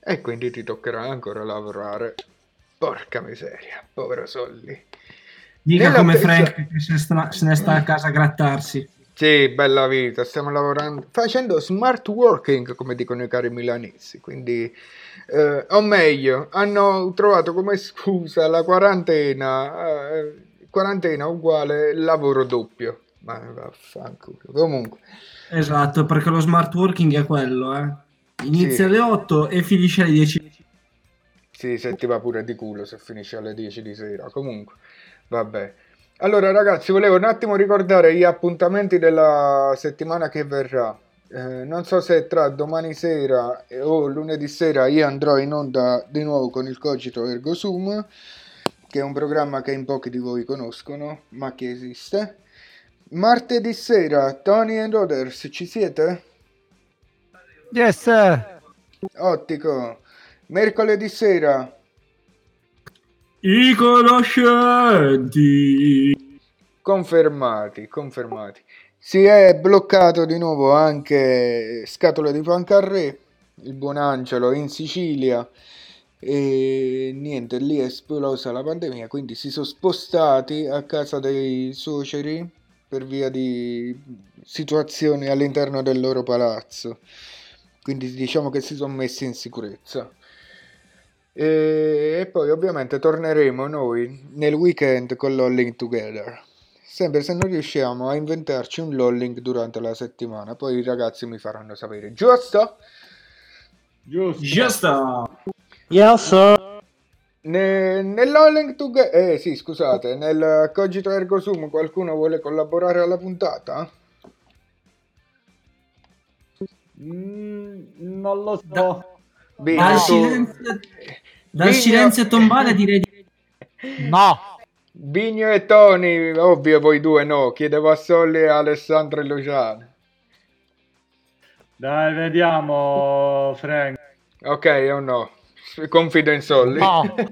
E quindi ti toccherà ancora lavorare. Porca miseria, povero Solli. Dica Nella come Frank che se, sta- se ne sta a casa a grattarsi. Sì, bella vita, stiamo lavorando, facendo smart working, come dicono i cari milanesi, quindi, eh, o meglio, hanno trovato come scusa la quarantena, eh, quarantena uguale lavoro doppio, ma vaffanculo, comunque, Esatto, perché lo smart working è quello, eh. Inizia Sì. alle 8 e finisce alle 10. sì, se ti va pure di culo se finisce alle 10 di sera, comunque, vabbè. Allora ragazzi, volevo un attimo ricordare gli appuntamenti della settimana che verrà. Eh, non so se tra domani sera e- o lunedì sera io andrò in onda di nuovo con il Cogito Ergo Sum, che è un programma che in pochi di voi conoscono, ma che esiste. Martedì sera, Tony and Others, ci siete? Yes, sir. Ottico. Mercoledì sera, I conoscenti. Confermati, confermati. Si è bloccato di nuovo anche Scatola di Pancarré, il buon Angelo in Sicilia e niente, lì è esplosa la pandemia, quindi si sono spostati a casa dei suoceri per via di situazioni all'interno del loro palazzo. Quindi diciamo che si sono messi in sicurezza. E, e poi ovviamente torneremo noi nel weekend con Lolling Together. Sempre se non riusciamo a inventarci un lolling durante la settimana, poi i ragazzi mi faranno sapere, giusto? Giusto. Giusto. Yes, sir. Ne- nel lolling together, eh sì, scusate, nel Cogito Ergo Sum qualcuno vuole collaborare alla puntata? Mm, non lo so. Bene, Dal tu- silenzio, dal Vigno- silenzio tombale direi di... <laughs> No. Bigno e Tony, ovvio voi due no, chiedevo a Solli e Alessandro e Luciano. Dai, vediamo, Frank. Ok o no? <laughs> Confido in Solli. No. <laughs>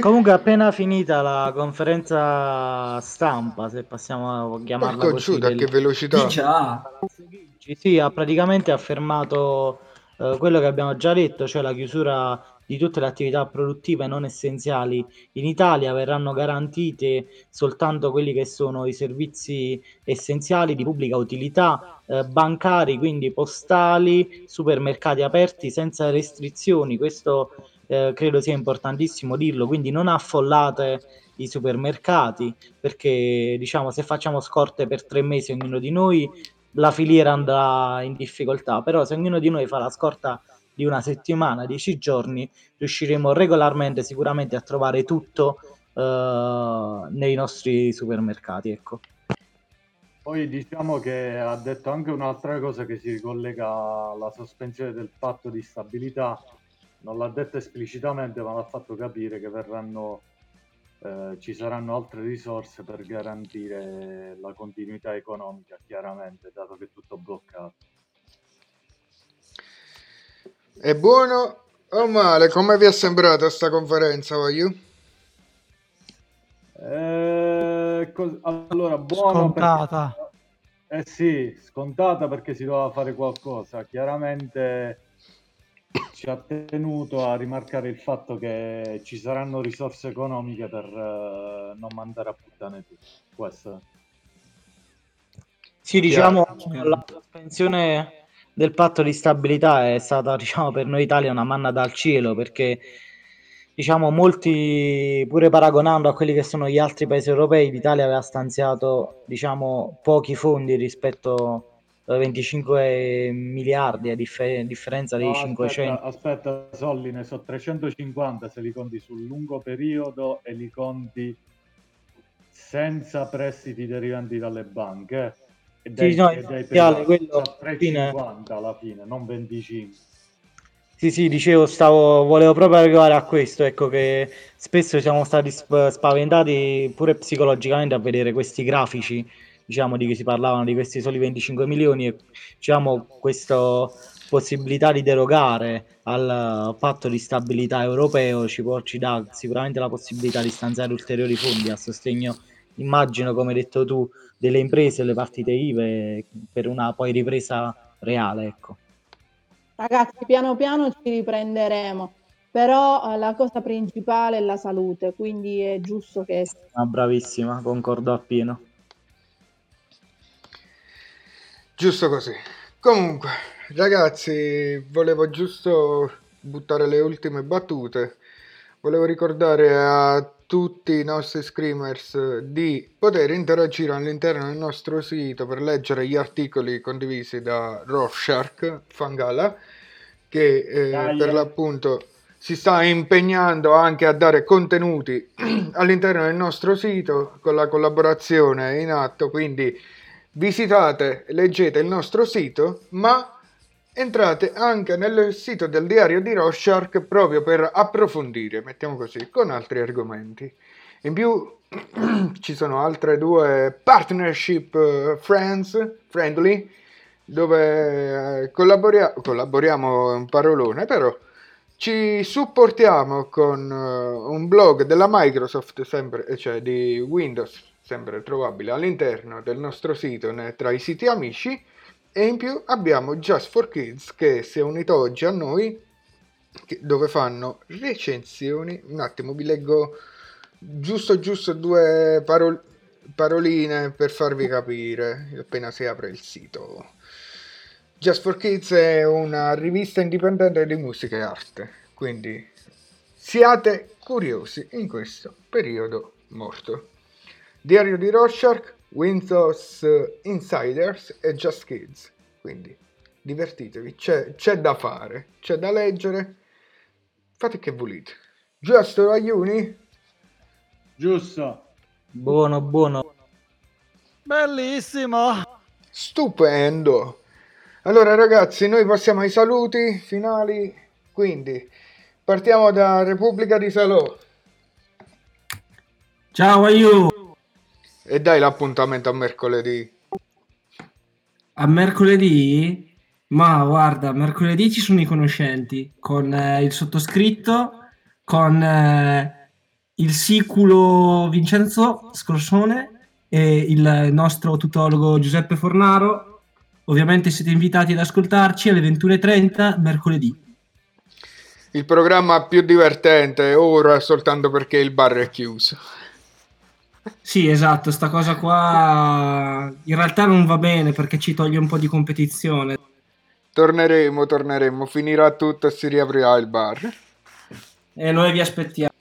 Comunque appena finita la conferenza stampa, se possiamo chiamarla Porco così, Giuda, del- che velocità. Sì, ha praticamente affermato eh, quello che abbiamo già detto, cioè la chiusura di tutte le attività produttive non essenziali in Italia verranno garantite soltanto quelli che sono i servizi essenziali di pubblica utilità, eh, bancari, quindi postali, supermercati aperti senza restrizioni. Questo eh, credo sia importantissimo dirlo, quindi non affollate i supermercati perché diciamo se facciamo scorte per tre mesi ognuno di noi la filiera andrà in difficoltà, però se ognuno di noi fa la scorta di una settimana, dieci giorni, riusciremo regolarmente sicuramente a trovare tutto eh, nei nostri supermercati. Ecco. Poi diciamo che ha detto anche un'altra cosa che si ricollega alla sospensione del patto di stabilità, non l'ha detto esplicitamente ma l'ha fatto capire che verranno, eh, ci saranno altre risorse per garantire la continuità economica chiaramente, dato che è tutto bloccato. È buono o male? Come vi è sembrata sta conferenza, voglio? Eh, cos- allora, buono Scontata. perché- eh sì, scontata perché si doveva fare qualcosa. Chiaramente ci ha tenuto a rimarcare il fatto che ci saranno risorse economiche per eh, non mandare a puttane tutto. Questo. Sì, diciamo, la sospensione del patto di stabilità è stata, <laughs> diciamo, per noi Italia una manna dal cielo perché, diciamo, molti, pure paragonando a quelli che sono gli altri paesi europei, l'Italia aveva stanziato, diciamo, pochi fondi rispetto a 25 miliardi, a differ- differenza di No, 500. aspetta, aspetta, Solli, ne so 350 se li conti sul lungo periodo e li conti senza prestiti derivanti dalle banche. E Sì, no, e privati. Ale, quello, alla fine- 350 alla fine, non 25. Sì, sì, dicevo, stavo, volevo proprio arrivare a questo, ecco che spesso siamo stati sp- spaventati pure psicologicamente a vedere questi grafici, diciamo, di cui si parlavano, di questi soli 25 milioni e, diciamo, questa possibilità di derogare al patto di stabilità europeo ci, può, ci dà sicuramente la possibilità di stanziare ulteriori fondi a sostegno, immagino, come hai detto tu, delle imprese, delle partite IVA per una poi ripresa reale, ecco. Ragazzi, piano piano ci riprenderemo, però eh, la cosa principale è la salute, quindi è giusto che Ah, bravissima, concordo appieno. Giusto così. Comunque, ragazzi, volevo giusto buttare le ultime battute. Volevo ricordare a tutti i nostri screamers di poter interagire all'interno del nostro sito per leggere gli articoli condivisi da Rorschach Fangala, che eh, per l'appunto si sta impegnando anche a dare contenuti <clears throat> all'interno del nostro sito con la collaborazione in atto, quindi visitate, leggete il nostro sito, ma entrate anche nel sito del diario di Rorschach proprio per approfondire, mettiamo così, con altri argomenti. In più <clears throat> ci sono altre due partnership eh, friends, friendly, dove eh, collaboria- collaboriamo è un parolone, però ci supportiamo con eh, un blog della Microsoft, sempre, cioè di Windows, sempre trovabile all'interno del nostro sito tra i siti amici. E in più abbiamo Just for Kids che si è unito oggi a noi, che- dove fanno recensioni. Un attimo, vi leggo giusto giusto due parol- paroline per farvi capire appena si apre il sito. Just for Kids è una rivista indipendente di musica e arte, quindi siate curiosi in questo periodo morto. Diario di Rorschach, Windows eh, Insiders e Just Kids, quindi divertitevi, c'è, c'è da fare, c'è da leggere, fate che volete. Giusto, Aiuni? Giusto. Buono, buono. Bellissimo. Stupendo. Allora ragazzi, noi passiamo ai saluti finali, quindi partiamo da Repubblica di Salò Ciao Aiu, e dai l'appuntamento a mercoledì. a mercoledì? Ma guarda, mercoledì ci sono i conoscenti con eh, il sottoscritto, con eh, il siculo Vincenzo Scorsone e il nostro tutologo Giuseppe Fornaro. Ovviamente siete invitati ad ascoltarci alle 21.30 mercoledì. Il programma più divertente ora soltanto perché il bar è chiuso. Sì, esatto, sta cosa qua in realtà non va bene perché ci toglie un po' di competizione. Torneremo, torneremo, finirà tutto e si riaprirà il bar. E noi vi aspettiamo.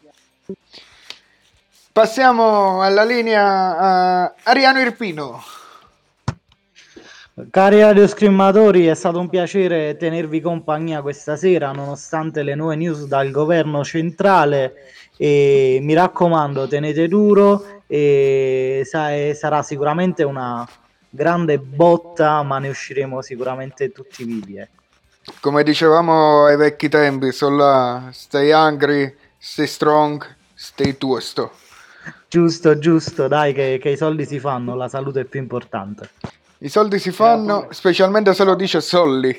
Passiamo alla linea a Ariano Irpino. Cari radioscrimatori, è stato un piacere tenervi compagnia questa sera, nonostante le nuove news dal governo centrale. E mi raccomando, tenete duro e sa- sarà sicuramente una grande botta, ma ne usciremo sicuramente tutti vivi. ecco. Come dicevamo ai vecchi tempi, sono là, stay hungry, stay strong, stay tosto. Giusto, giusto, dai, che, che i soldi si fanno, la salute è più importante. I soldi si fanno, specialmente se lo dice Solli.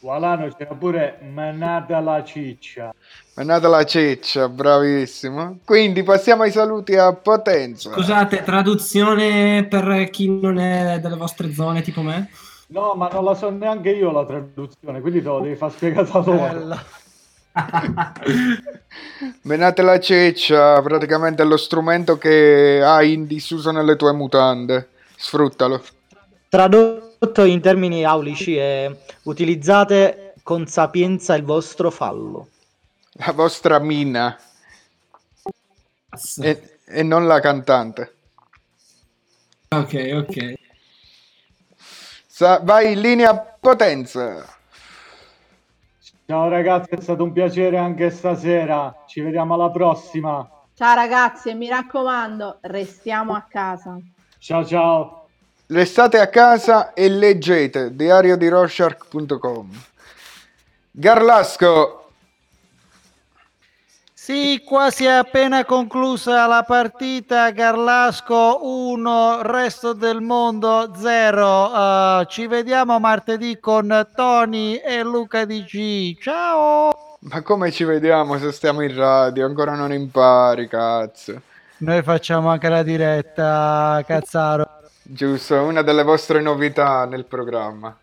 Walano c'era pure menata la ciccia. È nata la ceccia, bravissimo. Quindi passiamo ai saluti a Potenza. Scusate, traduzione per chi non è delle vostre zone, tipo me? No, ma non la so neanche io la traduzione, quindi te lo devi far spiegare da loro. <laughs> Menate la ceccia, praticamente è lo strumento che hai in disuso nelle tue mutande. Sfruttalo. Tradotto in termini aulici è utilizzate con sapienza il vostro fallo. La vostra mina. E, e non la cantante. Ok, ok. Sa- vai in linea Potenza. Ciao ragazzi, è stato un piacere anche stasera. Ci vediamo alla prossima. Ciao ragazzi e mi raccomando, restiamo a casa. Ciao ciao. Restate a casa e leggete diariodiRorschach.com. Garlasco, Sì, quasi è appena conclusa la partita. Garlasco 1, resto del mondo 0. ci vediamo martedì con Tony e Luca DC. Ciao! ma come ci vediamo se stiamo in radio? Ancora non impari, cazzo. Noi facciamo anche la diretta, cazzaro. Giusto, una delle vostre novità nel programma.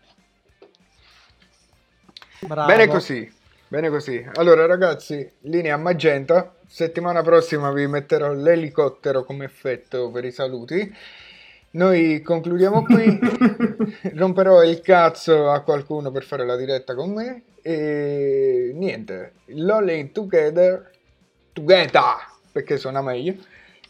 Bravo. Bene così, bene così. Allora ragazzi, linea magenta. Settimana prossima vi metterò l'elicottero come effetto per i saluti. Noi concludiamo qui. <laughs> Romperò il cazzo a qualcuno per fare la diretta con me. E niente, Lolling Together, Together, perché suona meglio.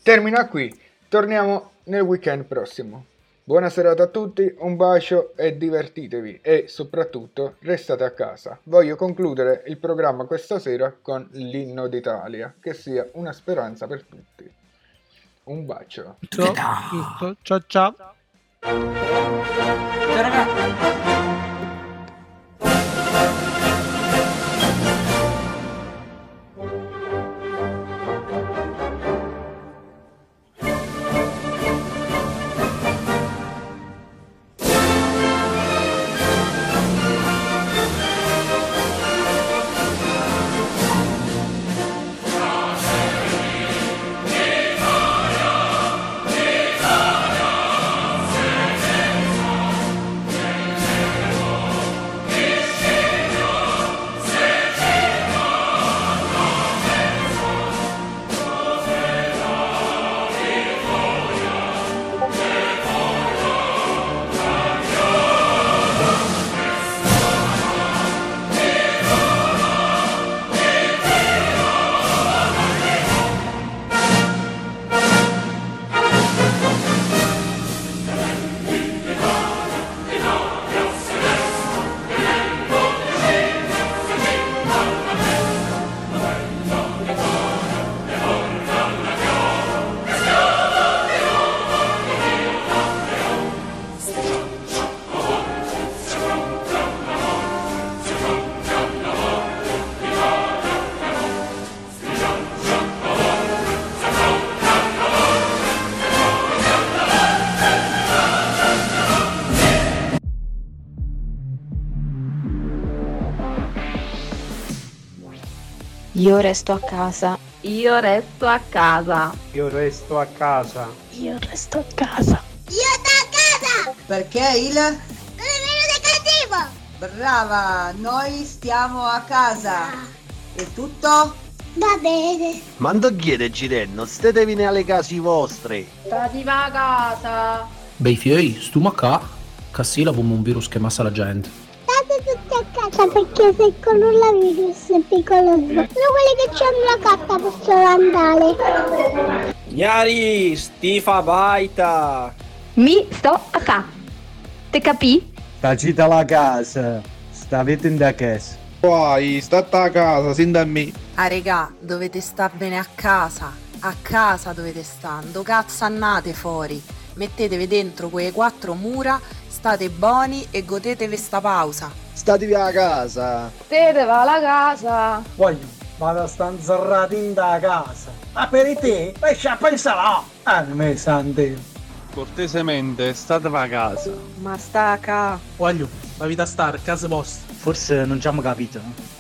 Termina qui. Torniamo nel weekend prossimo. Buona serata a tutti, un bacio e divertitevi e soprattutto restate a casa. Voglio concludere il programma questa sera con l'inno d'Italia, che sia una speranza per tutti. Un bacio. Giusto, giusto. Ciao ciao. Io resto a casa. Io resto a casa. Io resto a casa. Io resto a casa. Perché il... È cattivo! Brava, noi stiamo a casa. È tutto? Va bene. Ma non chiede Girenno, stetevene alle case vostre. Stati a casa. Bei fiei, stiamo qua, che sì la un virus che massa la gente. State tutti a casa perché se il coronavirus è pericoloso. Solo quelli che hanno la carta possono andare. Gnari, stifa baita. Mi sto a casa. Te capì? Tacita la casa, stavete in da casa. Poi, state a casa, sin da me. Ah regà, dovete star bene a casa. A casa dovete stare. Do cazzo annate fuori. Mettetevi dentro quelle quattro mura, state buoni e godetevi sta pausa. Statevi a casa. Te te va alla casa. Voglio, vado a sta inzarrata in da casa. Ma per te, lascia a pensare. Ah, me sante. Cortesemente, state a casa. Ma sta a ca. Voglio, ma vita stare a casa vostra. Forse non ci abbiamo capito.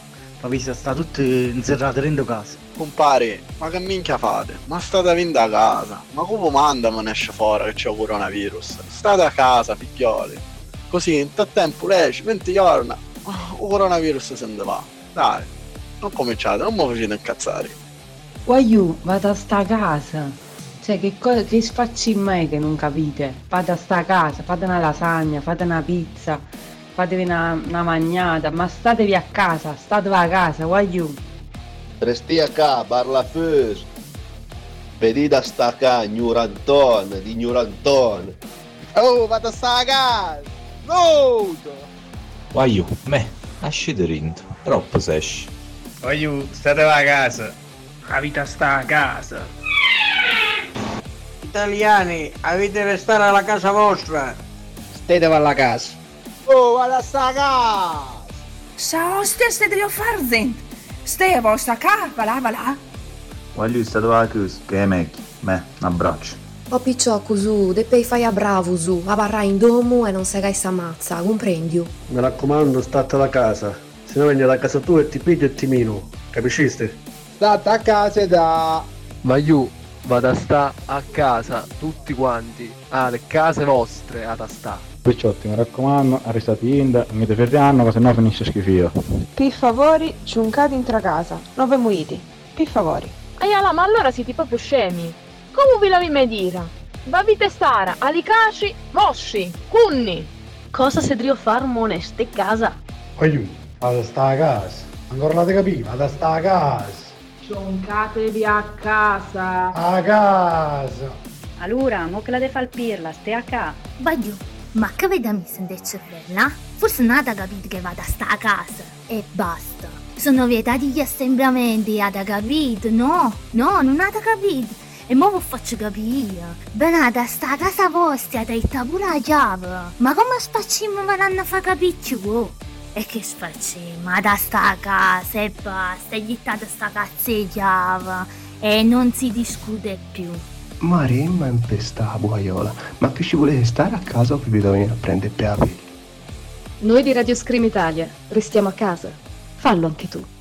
Ma vi sta tutti inserrati dentro casa. Compare, ma che minchia fate? Ma state avendo a casa. Ma come manda me ne esce fuori che c'è coronavirus? State a casa, figlioli. Così in tot tempo esce, 20 giorni, ah, il coronavirus se ne va. Dai, non cominciate, non mi facete incazzare. Voglio, vado a sta casa. Cioè, che, co- che sfacci in me che non capite? Fate a sta casa, fate una lasagna, fate una pizza, fatevi una, una magnata, ma statevi a casa, statevi a casa, voglio. Resti a casa, parla fus. Vedi da sta qua, ignoranton, di ignoranton. Oh, vado a sta a casa! No! Voglio, me, esci dentro, troppo se esci. Voglio, state a casa. La vita sta a casa. Italiani, avete restare alla casa vostra. State alla casa. Oh, vado a sta a casa! Sa ostia ste devo far zent. Ste a vostra ca, va là, va là. Voglio casa, che è meglio. Me, un abbraccio. O picciò cosù, de pei fai a bravo su, a barra in domo e non segai sa mazza, comprendi? Mi raccomando, state alla casa. Se no vengo da casa tua e ti piglio e ti mino. Capisciste? State a casa da... Voglio, vado a sta a casa, tutti quanti, alle case vostre, ad a sta. Picciotti, mi raccomando, arrestati in, non mi ferreranno, se no finisce schifio. Per favore, ciuncate in casa, non ve muiti. Per favore. Aiala, ma allora siete proprio scemi. Come vi lavi me dire? Bavite stara, alicaci, mosci, cunni. Cosa se devo far moneste casa? Voglio, vado a sta a casa. Ancora non te capì, vado a sta a casa. Cioncatevi a casa. A casa. Allora, mo che la de fal pirla, ste a ca. Voglio, ma che veda mi sente cervella? Forse ha capito che vado a sta a casa. E basta. Sono vietati gli assembramenti, ha capito? No, no, non ha capito. E mo vi faccio capire. Benata, sta a casa vostra, detta pure la chiave. Ma come spacciamo verranno a far capire? E che sfacciamo? Da sta a casa e basta, gli date sta cazzo chiave. E non si discute più. Maremma impesta la buaiola. Ma più ci volete stare a casa o vi venire a prendere per? Noi di Radio Scream Italia restiamo a casa. Fallo anche tu.